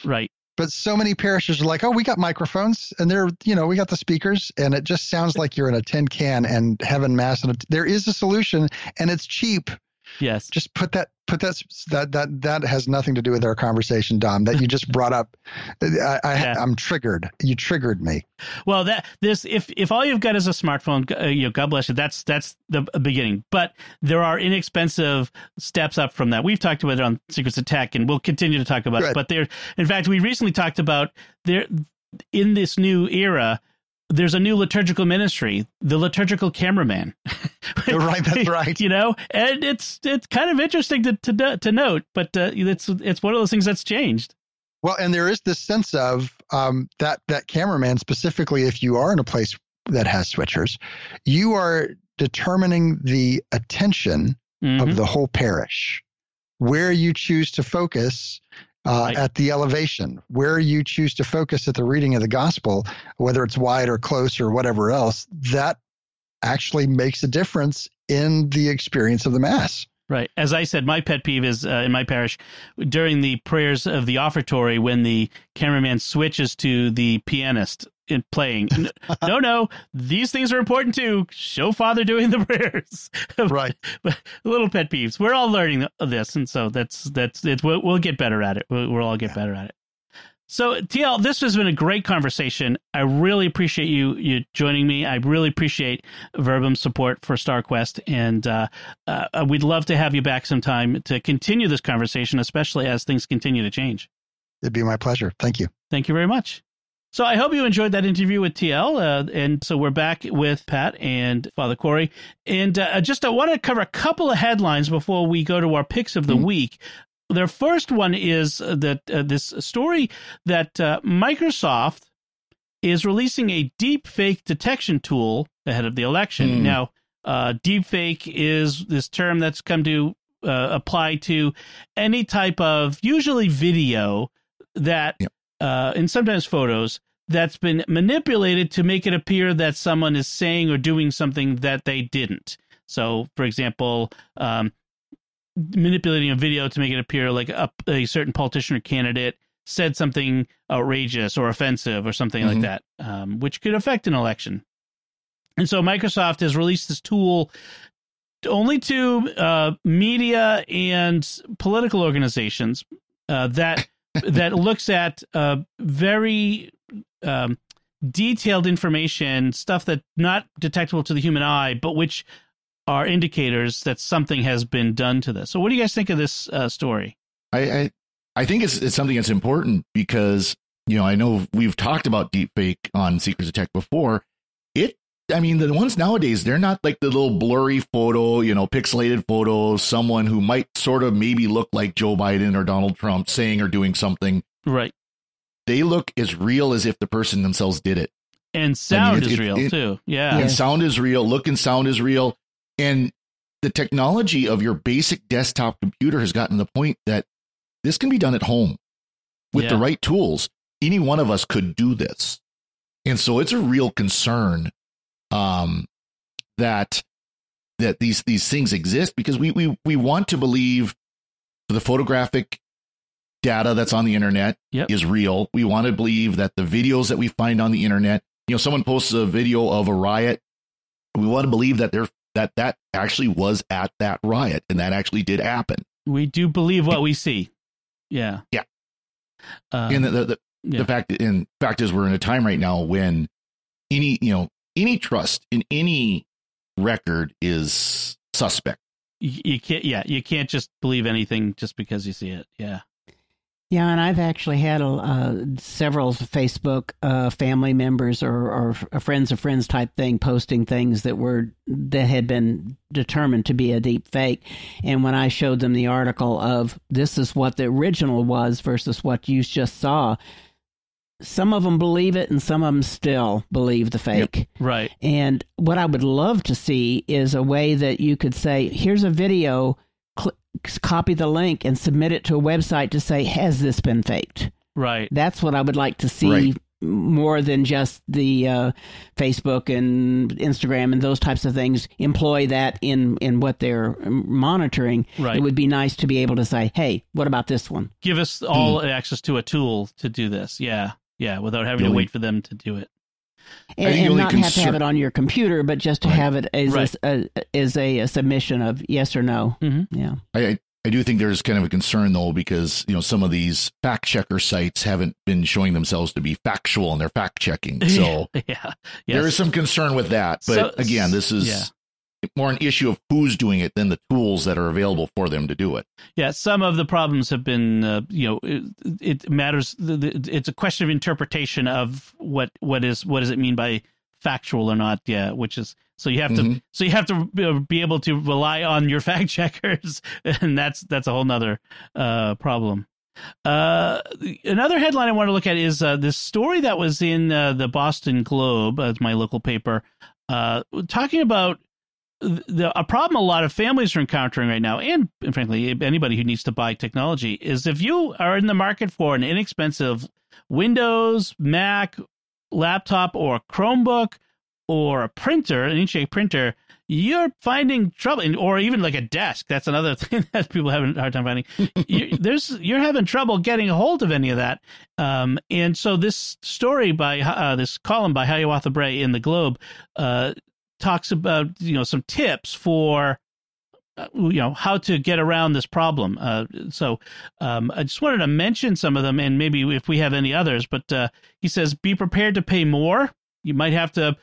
Right. But so many parishes are like, oh, we got microphones, and they're you know we got the speakers, and it just sounds like you're in a tin can and having mass. And there is a solution, and it's cheap. Yes. Just put that put that that that that has nothing to do with our conversation, Dom. That you just brought up. I, I am triggered. You triggered me. Well, that this if if all you've got is a smartphone, uh, you know, God bless you. That's that's the beginning. But there are inexpensive steps up from that. We've talked about it on Secrets of Tech, and we'll continue to talk about Good. it. But there, in fact, we recently talked about there in this new era there's a new liturgical ministry, the liturgical cameraman. right, that's right. you know, and it's it's kind of interesting to to, to note, but uh, it's it's one of those things that's changed. Well, and there is this sense of um, that that cameraman specifically, if you are in a place that has switchers, you are determining the attention mm-hmm. of the whole parish, where you choose to focus uh, right. at the elevation, where you choose to focus at the reading of the gospel, whether it's wide or close or whatever else, that actually makes a difference in the experience of the Mass. Right. As I said, my pet peeve is uh, in my parish during the prayers of the offertory when the cameraman switches to the pianist in playing. no, no, these things are important too. Show Father doing the prayers. right. but little pet peeves. We're all learning this, and so that's that's it's. We'll, we'll get better at it. We'll, we'll all get yeah. better at it. So TL, this has been a great conversation. I really appreciate you you joining me. I really appreciate Verbum's support for StarQuest, and uh, uh, we'd love to have you back sometime to continue this conversation, especially as things continue to change. It'd be my pleasure. Thank you. Thank you very much. So I hope you enjoyed that interview with TL. Uh, and so we're back with Pat and Father Cory. And uh, just I want to cover a couple of headlines before we go to our picks of the mm-hmm. week. Their first one is that uh, this story that uh, Microsoft is releasing a deep fake detection tool ahead of the election. Mm. Now, uh, deep fake is this term that's come to uh, apply to any type of usually video that yep uh, and sometimes photos that's been manipulated to make it appear that someone is saying or doing something that they didn't. So, for example, um, manipulating a video to make it appear like a, a, certain politician or candidate said something outrageous or offensive or something mm-hmm. like that, um, which could affect an election. And so Microsoft has released this tool only to uh, media and political organizations uh, that that looks at uh, very um, detailed information, stuff that not detectable to the human eye, but which are indicators that something has been done to this. So, what do you guys think of this uh, story? I, I, I think it's it's something that's important because you know I know we've talked about deepfake on Secrets of Tech before. I mean, the ones nowadays, they're not like the little blurry photo, you know, pixelated photo, someone who might sort of maybe look like Joe Biden or Donald Trump saying or doing something. Right. They look as real as if the person themselves did it. And sound I mean, it, is it, real it, too. Yeah. And sound is real. Look and sound is real. And the technology of your basic desktop computer has gotten to the point that this can be done at home with yeah. the right tools. Any one of us could do this. And so it's a real concern um, that that these these things exist because we we we want to believe the photographic data that's on the internet yep. is real. We want to believe that the videos that we find on the internet, you know, someone posts a video of a riot, we want to believe that there that that actually was at that riot and that actually did happen. We do believe what we see. Yeah. Yeah. Um, and the the, the, yeah. the fact in fact is we're in a time right now when any you know any trust in any record is suspect. You, you can't, yeah, you can't just believe anything just because you see it. Yeah. Yeah, and I've actually had uh, several Facebook uh, family members or, or friends of friends type thing posting things that were that had been determined to be a deep fake. And when I showed them the article of this is what the original was versus what you just saw, some of them believe it and some of them still believe the fake. Yep, right. And what I would love to see is a way that you could say, here's a video, cl- copy the link and submit it to a website to say, has this been faked? Right. That's what I would like to see. Right. More than just the uh, Facebook and Instagram and those types of things, employ that in, in what they're monitoring. Right. It would be nice to be able to say, "Hey, what about this one?" Give us all mm. access to a tool to do this. Yeah. Yeah, without having to wait for them to do it. And, and not concern- have to have it on your computer, but just to right. have it as right. a, a, as a, a, submission of yes or no. Mm-hmm. Yeah, I, I do think there's kind of a concern though because you know some of these fact checker sites haven't been showing themselves to be factual in their fact checking. So yeah, yes. there is some concern with that. But so, again, this is yeah more an issue of who's doing it than the tools that are available for them to do it. Yeah, some of the problems have been, uh, you know, it, it matters. It's a question of interpretation of what what is what does it mean by factual or not. Yeah, which is so you have to mm-hmm. so you have to be able to rely on your fact checkers, and that's that's a whole nother uh, problem. Uh, another headline I want to look at is uh, this story that was in uh, the Boston Globe, uh, my local paper, uh, talking about the a problem a lot of families are encountering right now, and, frankly anybody who needs to buy technology, is if you are in the market for an inexpensive Windows, Mac, laptop, or Chromebook, or a printer, an inkjet printer, you're finding trouble, or even like a desk. That's another thing that people have a hard time finding. you're, there's you're having trouble getting a hold of any of that. Um, and so this story by uh, this column by Hiawatha Bray in the Globe uh, talks about you know some tips for uh, you know how to get around this problem. Uh, so um, I just wanted to mention some of them, and maybe if we have any others. But uh, he says, be prepared to pay more. You might have to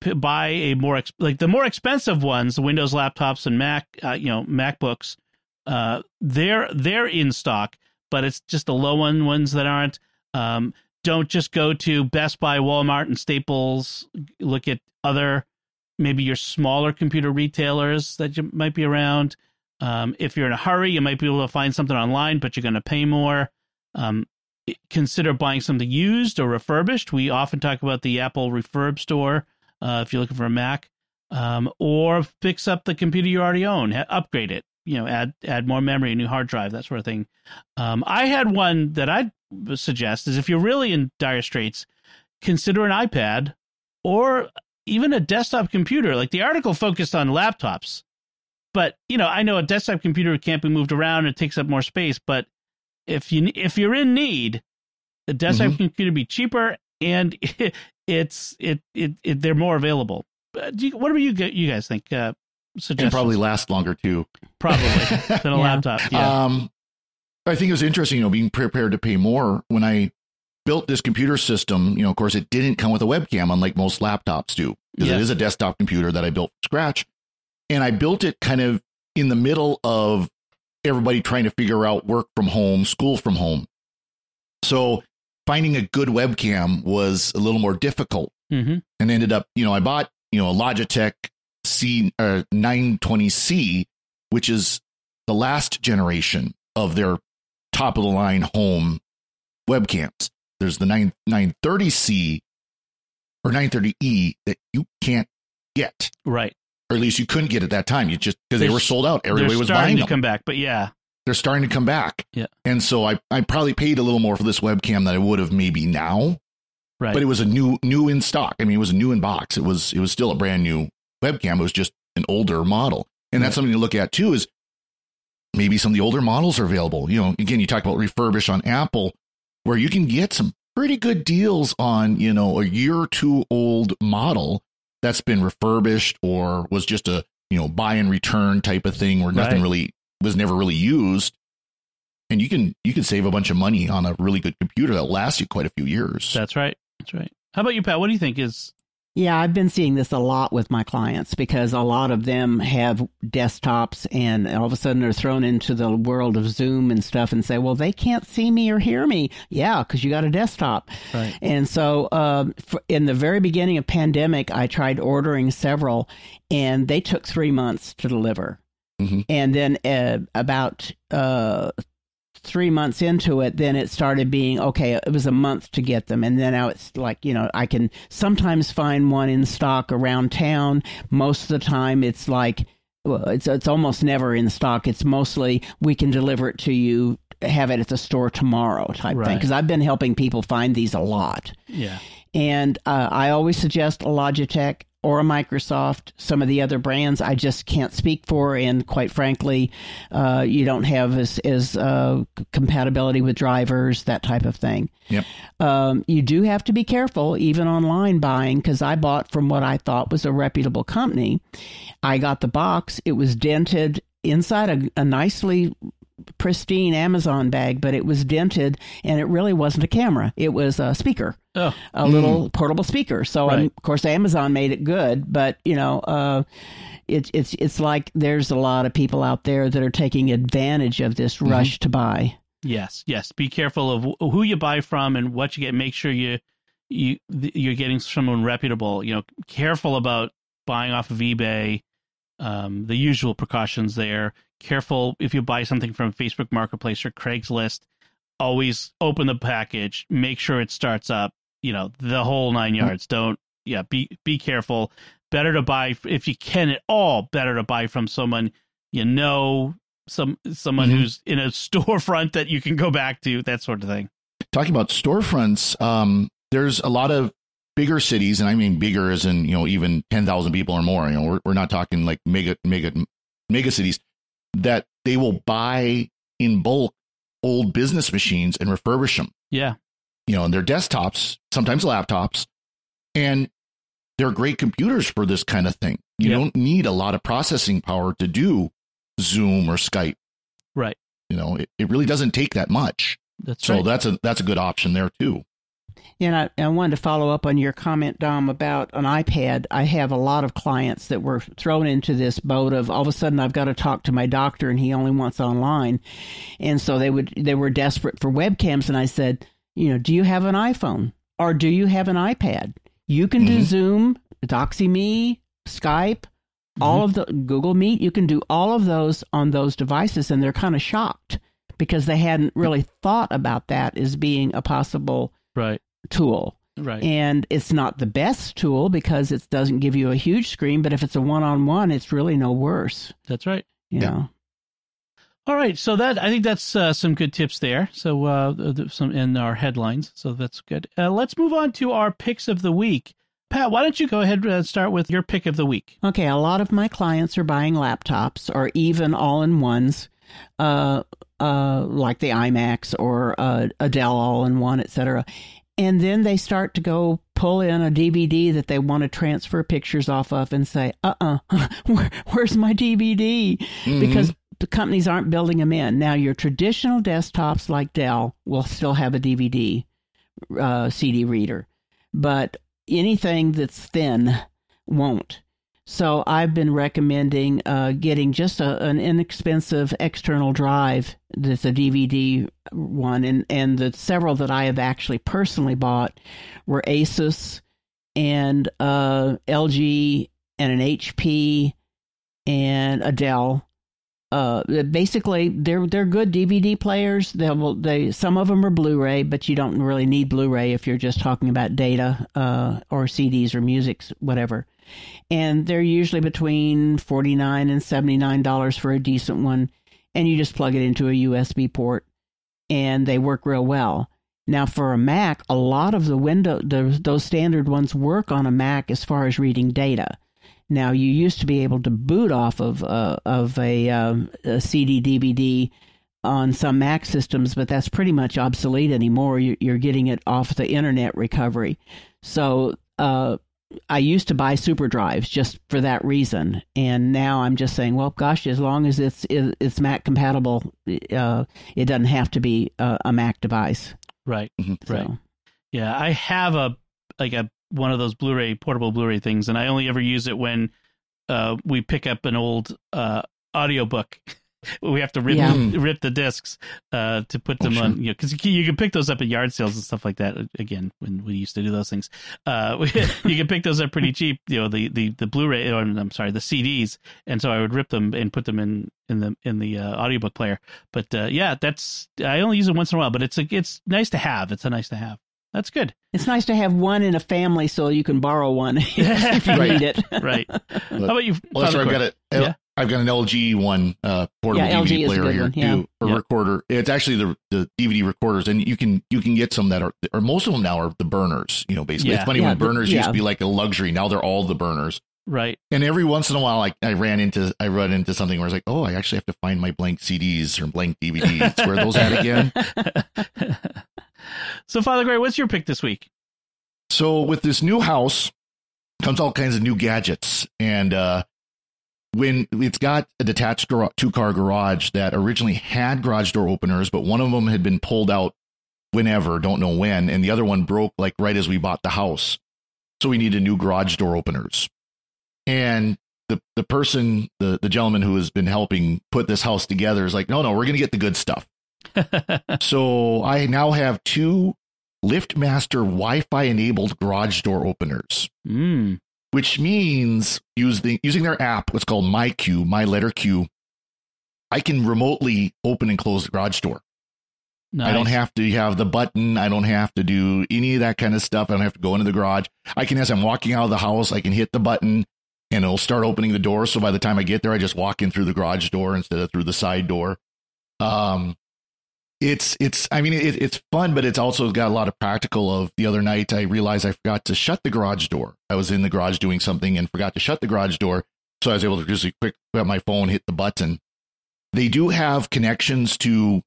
p- buy a more ex- like the more expensive ones, the Windows laptops and Mac, uh, you know, MacBooks. Uh, they're they're in stock, but it's just the low end ones that aren't. Um, don't just go to Best Buy, Walmart, and Staples. Look at other maybe your smaller computer retailers that you might be around. Um, if you're in a hurry, you might be able to find something online, but you're going to pay more. Um, consider buying something used or refurbished. We often talk about the Apple Refurb store uh, if you're looking for a Mac, um, or fix up the computer you already own, upgrade it. You know, add add more memory, a new hard drive, that sort of thing. Um, I had one that I'd suggest is if you're really in dire straits, consider an iPad or even a desktop computer, like the article focused on laptops. But, you know, I know a desktop computer can't be moved around, it takes up more space, but if you if you're in need, a desktop mm-hmm. computer be cheaper and it's it, it, it they're more available. But do you, what do you you guys think? Uh, and probably last longer too. Probably than a yeah. laptop. Yeah. Um, I think it was interesting, you know, being prepared to pay more when I built this computer system, you know, of course, it didn't come with a webcam, unlike most laptops do, because it is a desktop computer that I built from scratch. And I built it kind of in the middle of everybody trying to figure out work from home, school from home. So finding a good webcam was a little more difficult mm-hmm. and ended up, you know, I bought, you know, a Logitech C uh, 920C, which is the last generation of their top of the line home webcams there's the 9 930C or 930E that you can't get. Right. Or at least you couldn't get at that time. You just because they were sold out. Everybody was buying to them. come back, but yeah. They're starting to come back. Yeah. And so I, I probably paid a little more for this webcam than I would have maybe now. Right. But it was a new new in stock. I mean, it was a new in box. It was it was still a brand new webcam. It was just an older model. And that's something to look at too is maybe some of the older models are available. You know, again, you talk about refurbish on Apple where you can get some pretty good deals on, you know, a year or two old model that's been refurbished or was just a, you know, buy and return type of thing where nothing right. really was never really used. And you can you can save a bunch of money on a really good computer that lasts you quite a few years. That's right. That's right. How about you, Pat? What do you think is Yeah, I've been seeing this a lot with my clients because a lot of them have desktops and all of a sudden they're thrown into the world of Zoom and stuff and say, well, they can't see me or hear me. Yeah, because you got a desktop. Right. And so um, in the very beginning of pandemic, I tried ordering several and they took three months to deliver. Mm-hmm. And then uh, about uh, three months into it, then it started being okay. It was a month to get them, and then now it's like you know I can sometimes find one in stock around town. Most of the time, it's like well, it's it's almost never in stock. It's mostly we can deliver it to you, have it at the store tomorrow type right. thing. Because I've been helping people find these a lot. Yeah. And uh, I always suggest a Logitech or a Microsoft. Some of the other brands I just can't speak for, and quite frankly, uh, you don't have as, as uh, compatibility with drivers, that type of thing. Yep. Um, you do have to be careful, even online buying, because I bought from what I thought was a reputable company. I got the box; it was dented inside a, a nicely pristine Amazon bag, but it was dented and it really wasn't a camera. It was a speaker, oh. a mm. little portable speaker. So, right. of course, Amazon made it good, but you know, uh, it's it's it's like there's a lot of people out there that are taking advantage of this mm-hmm. rush to buy. Yes, yes. Be careful of who you buy from and what you get. Make sure you you you're getting someone reputable. You know, careful about buying off of eBay. Um, the usual precautions there careful if you buy something from Facebook Marketplace or Craigslist. Always open the package, make sure it starts up. You know the whole nine mm-hmm. yards. Don't yeah. Be be careful. Better to buy if you can at all. Better to buy from someone you know, some someone mm-hmm. who's in a storefront that you can go back to. That sort of thing. Talking about storefronts, um, there's a lot of bigger cities, and I mean bigger as in you know even ten thousand people or more. You know, we're we're not talking like mega mega mega cities that they will buy in bulk old business machines and refurbish them. Yeah. You know, and they're desktops, sometimes laptops, and they're great computers for this kind of thing. You yep. don't need a lot of processing power to do Zoom or Skype. Right. You know, it, it really doesn't take that much. That's so right. that's a that's a good option there too. And I, I wanted to follow up on your comment, Dom, about an iPad. I have a lot of clients that were thrown into this boat of all of a sudden I've got to talk to my doctor and he only wants online, and so they would they were desperate for webcams. And I said, you know, do you have an iPhone or do you have an iPad? You can mm-hmm. do Zoom, Doxy.me, Skype, mm-hmm. all of the Google Meet. You can do all of those on those devices, and they're kind of shocked because they hadn't really thought about that as being a possible right tool. Right. And it's not the best tool because it doesn't give you a huge screen, but if it's a one on one, it's really no worse. That's right. You yeah. know. All right, so that I think that's uh, some good tips there. So uh, some in our headlines, so that's good. Uh, let's move on to our picks of the week. Pat, why don't you go ahead and start with your pick of the week? Okay, a lot of my clients are buying laptops or even all-in-ones, uh, uh, like the iMacs or uh, a Dell all-in-one, etc and then they start to go pull in a DVD that they want to transfer pictures off of and say, uh uh-uh, uh, where, where's my DVD? Mm-hmm. Because the companies aren't building them in. Now, your traditional desktops like Dell will still have a DVD uh, CD reader, but anything that's thin won't. So I've been recommending uh, getting just a, an inexpensive external drive that's a DVD one, and and the several that I have actually personally bought were Asus and uh, LG and an HP and a Dell. Uh, basically, they're they're good DVD players. They will they some of them are Blu-ray, but you don't really need Blu-ray if you're just talking about data uh, or CDs or music, whatever and they're usually between 49 and 79 dollars for a decent one and you just plug it into a USB port and they work real well. Now for a Mac, a lot of the window the, those standard ones work on a Mac as far as reading data. Now you used to be able to boot off of uh, of a, um, a CD DVD on some Mac systems, but that's pretty much obsolete anymore. You're getting it off the internet recovery. So uh, I used to buy super drives just for that reason, and now I'm just saying, well, gosh, as long as it's it's Mac compatible, uh, it doesn't have to be a, a Mac device. Right, mm-hmm. right. So. Yeah, I have a like a one of those Blu-ray portable Blu-ray things, and I only ever use it when uh, we pick up an old uh, audiobook. we have to rip Yeah. the, rip the discs uh, to put Oh, them sure. on, you know, because you, can- you can pick those up at yard sales and stuff like that. Again, when we used to do those things, uh, you can pick those up pretty cheap. You know, the the the Blu-ray, or I'm sorry, the CDs, and so I would rip them and put them in in the in the uh, audiobook player. But uh, yeah, that's I only use it once in a while, but it's a, it's nice to have. It's a nice to have. That's good. It's nice to have one in a family so you can borrow one if you Right. need it. Right. How about you? Well, that's Father right. I've got a, Yeah. I've got an LG one uh, portable Yeah, LG DVD is player here one, yeah. too, a Yeah. recorder. It's actually the the DVD recorders, and you can you can get some that are, or most of them now are the burners. You know, basically, Yeah. it's funny Yeah, when the- burners used yeah. to be like a luxury. Now they're all the burners. Right. And every once in a while, I, I ran into I run into something where I was like, oh, I actually have to find my blank CDs or blank DVDs. Where are those at again? so, Father Gray, what's your pick this week? So with this new house comes all kinds of new gadgets, and uh, when it's got a detached gar- two car garage that originally had garage door openers, but one of them had been pulled out whenever, don't know when, and the other one broke like right as we bought the house. So we needed new garage door openers, and the the person, the the gentleman who has been helping put this house together is like, no, no, we're gonna get the good stuff. So I now have two LiftMaster Wi-Fi enabled garage door openers, mm, which means using using their app, what's called My MyQ, My Letter Q, I can remotely open and close the garage door. nice. I don't have to have the button. I don't have to do any of that kind of stuff. I don't have to go into the garage. I can, as I'm walking out of the house, I can hit the button and it'll start opening the door. So by the time I get there, I just walk in through the garage door instead of through the side door. Um, it's, it's, I mean, it, it's fun, but it's also got a lot of practical of the other night. I realized I forgot to shut the garage door. I was in the garage doing something and forgot to shut the garage door. So I was able to just quick grab my phone, hit the button. They do have connections to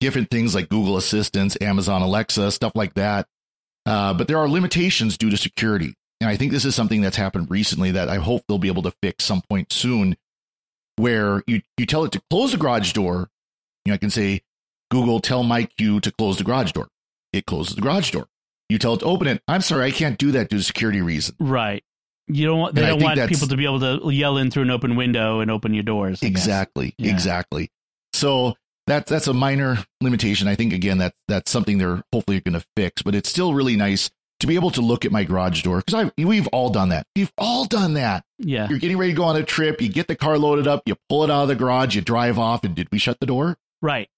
different things like Google Assistants, Amazon Alexa, stuff like that. Uh, but there are limitations due to security. And I think this is something that's happened recently that I hope they'll be able to fix some point soon, where you, you tell it to close the garage door. You know, I can say, Google, tell MyQ to close the garage door. It closes the garage door. You tell it to open it. I'm sorry, I can't do that due to security reasons. Right. You don't want. They And don't want people to be able to yell in through an open window and open your doors. I. Exactly. Yeah. Exactly. So that's that's a minor limitation. I think again that that's something they're hopefully going to fix, but it's still really nice to be able to look at my garage door because I we've all done that. We've all done that. Yeah. You're getting ready to go on a trip, you get the car loaded up, you pull it out of the garage, you drive off, and did we shut the door? Right.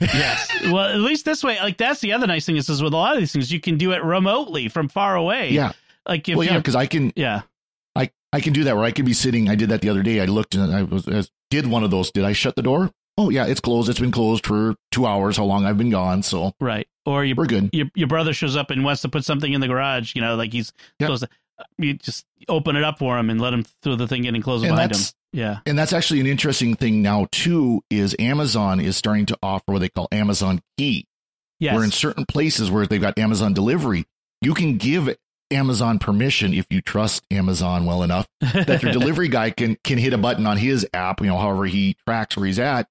Yes. Well, at least this way, like that's the other nice thing is, is with a lot of these things, you can do it remotely from far away. Yeah. Like if well, yeah, because I can yeah. I I can do that where I can be sitting. I did that the other day. I looked and I was I did one of those. Did I shut the door? Oh yeah, it's closed. It's been closed for two hours. How long I've been gone? So Right. Or you we're good. your your brother shows up and wants to put something in the garage, you know, like he's Yep. supposed to. You just open it up for him and let him throw the thing in and close And behind him. Yeah. and that's actually an interesting thing now too. Is Amazon is starting to offer what they call Amazon Key, Yes. where in certain places where they've got Amazon delivery, you can give Amazon permission if you trust Amazon well enough that your delivery guy can can hit a button on his app, you know, however he tracks where he's at,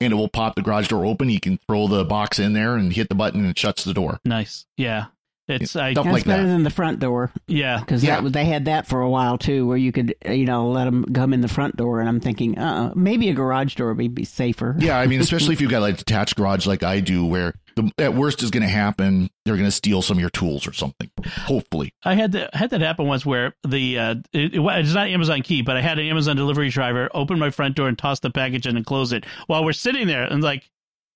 and it will pop the garage door open. He can throw the box in there and hit the button and it shuts the door. nice. Yeah. It's I Stuff That's like better that. than the front door yeah. because Yeah. they had that for a while too, where you could you know let them come in the front door, and I'm thinking, uh, maybe a garage door would be safer. Yeah, I mean, especially if you've got like a detached garage like I do, where the at worst is going to happen, they're going to steal some of your tools or something. Hopefully, I had that had that happen once where the uh, it, it, it's not Amazon Key, but I had an Amazon delivery driver open my front door and toss the package in and close it while we're sitting there, and like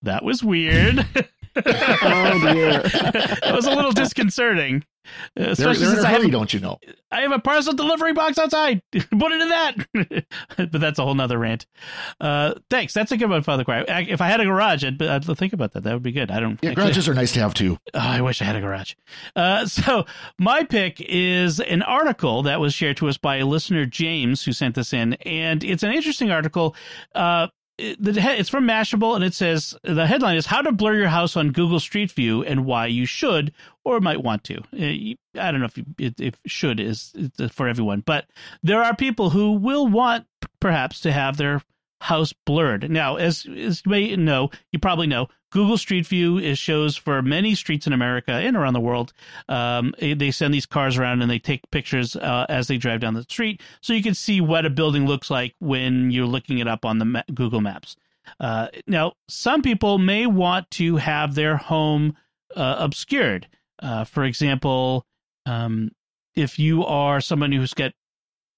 that was weird. Oh, dear. it was a little disconcerting, they're, especially they're in since a I hurry, have don't you know? I have a parcel delivery box outside. Put it in that. but that's a whole nother rant. Uh, thanks. That's a good one, Father Cory. I, if I had a garage, I'd, I'd think about that. That would be good. I don't. Yeah, actually- garages are nice to have too. Oh, I wish I had a garage. Uh, so my pick is an article that was shared to us by a listener, James, who sent this in, and it's an interesting article. Uh, it- the he- it's from Mashable, and it says the headline is "How to Blur Your House on Google Street View and Why You Should or Might Want to." Uh, I don't know if you, if should is for everyone, but there are people who will want perhaps to have their house blurred. Now, as, as you may know, you probably know, Google Street View is shows for many streets in America and around the world. Um, they send these cars around and they take pictures uh, as they drive down the street, so you can see what a building looks like when you're looking it up on the ma- Google Maps. Uh, now, some people may want to have their home uh, obscured. Uh, for example, um, if you are someone who's got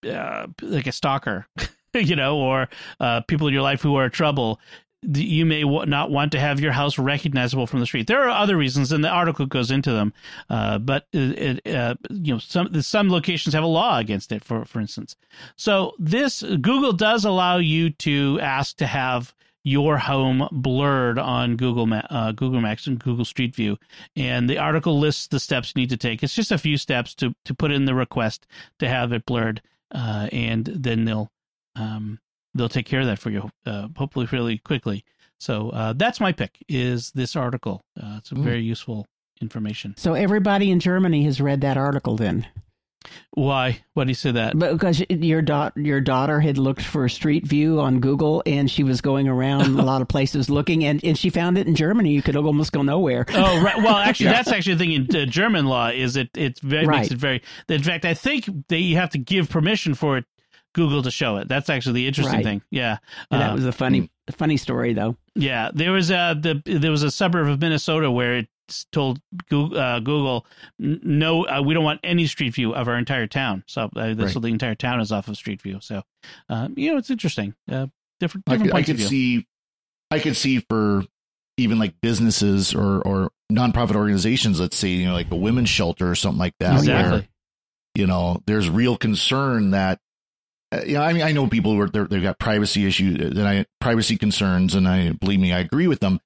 uh, like a stalker, you know, or uh, people in your life who are trouble, you may not want to have your house recognizable from the street. There are other reasons, and the article goes into them. Uh, but it, uh, you know, some some locations have a law against it. For for instance, so this Google does allow you to ask to have your home blurred on Google Ma- uh, Google Maps and Google Street View, and the article lists the steps you need to take. It's just a few steps to to put in the request to have it blurred, uh, and then they'll um, they'll take care of that for you, uh, hopefully fairly quickly. So uh, that's my pick. Is this article? Uh, it's a mm. very useful information. So everybody in Germany has read that article then. Why? Why do you say that? Because your daughter, your daughter had looked for Street View on Google, and she was going around a lot of places looking, and, and she found it in Germany. You could almost go nowhere. Oh, right. Well, actually, yeah. that's actually the thing in uh, German law is it it very, right. makes it very. In fact, I think that you have to give permission for it Google to show it. That's actually the interesting right. thing. Yeah, uh, that was a funny, funny story though. Yeah, there was a the there was a suburb of Minnesota where it told Google, uh, Google no, uh, we don't want any Street View of our entire town. So, uh, right. so the entire town is off of Street View. So, uh, you know, it's interesting. Uh, different, different I could, I could of view. see, I could see for even like businesses or or nonprofit organizations, let's say you know like a women's shelter or something like that, exactly. where you know there's real concern that uh, Uh, you know, I mean, I know people who are they've got privacy issues uh, and I privacy concerns, and I believe me, I agree with them.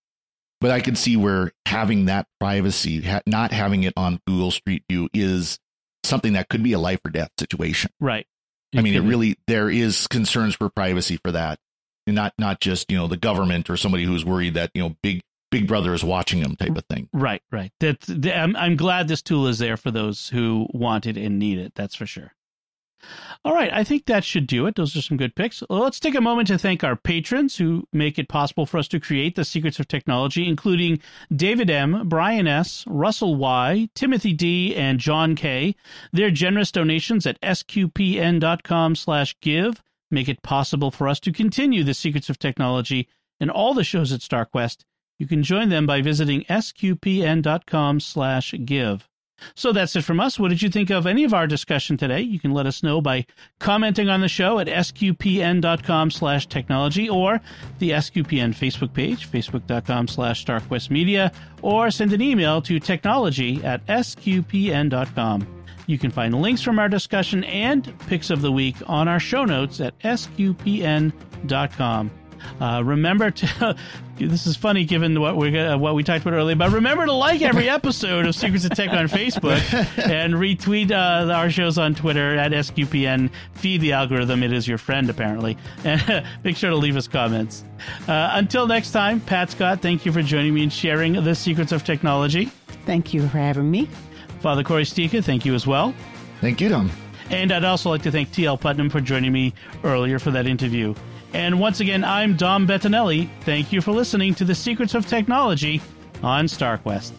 But I could see where having that privacy, ha- not having it on Google Street View, is something that could be a life or death situation. Right. It I mean, it really there is concerns for privacy for that, and not not just you know the government or somebody who's worried that you know big Big Brother is watching them type of thing. Right. Right. That I'm I'm glad this tool is there for those who want it and need it. That's for sure. All right, I think that should do it. Those are some good picks. Let's take a moment to thank our patrons who make it possible for us to create the secrets of technology, including David M., Brian S., Russell Y., Timothy D., and John K. Their generous donations at sqpn.com slash give make it possible for us to continue the secrets of technology and all the shows at StarQuest. You can join them by visiting sqpn.com slash give. So that's it from us. What did you think of any of our discussion today? You can let us know by commenting on the show at sqpn.com slash technology or the SQPN Facebook page, facebook.com slash starquestmedia, or send an email to technology at sqpn.com. You can find links from our discussion and picks of the week on our show notes at sqpn.com. Uh, remember to. this is funny given what we uh, what we talked about earlier, but remember to like every episode of Secrets of Tech on Facebook and retweet uh, our shows on Twitter at SQPN. Feed the algorithm; it is your friend apparently, and make sure to leave us comments. Uh, until next time, Pat Scott, thank you for joining me and sharing the secrets of technology. Thank you for having me, Father Cory Sticha. Thank you as well. Thank you, Dom. And I'd also like to thank T.L. Putnam for joining me earlier for that interview. And once again, I'm Dom Bettinelli. Thank you for listening to the Secrets of Technology on StarQuest.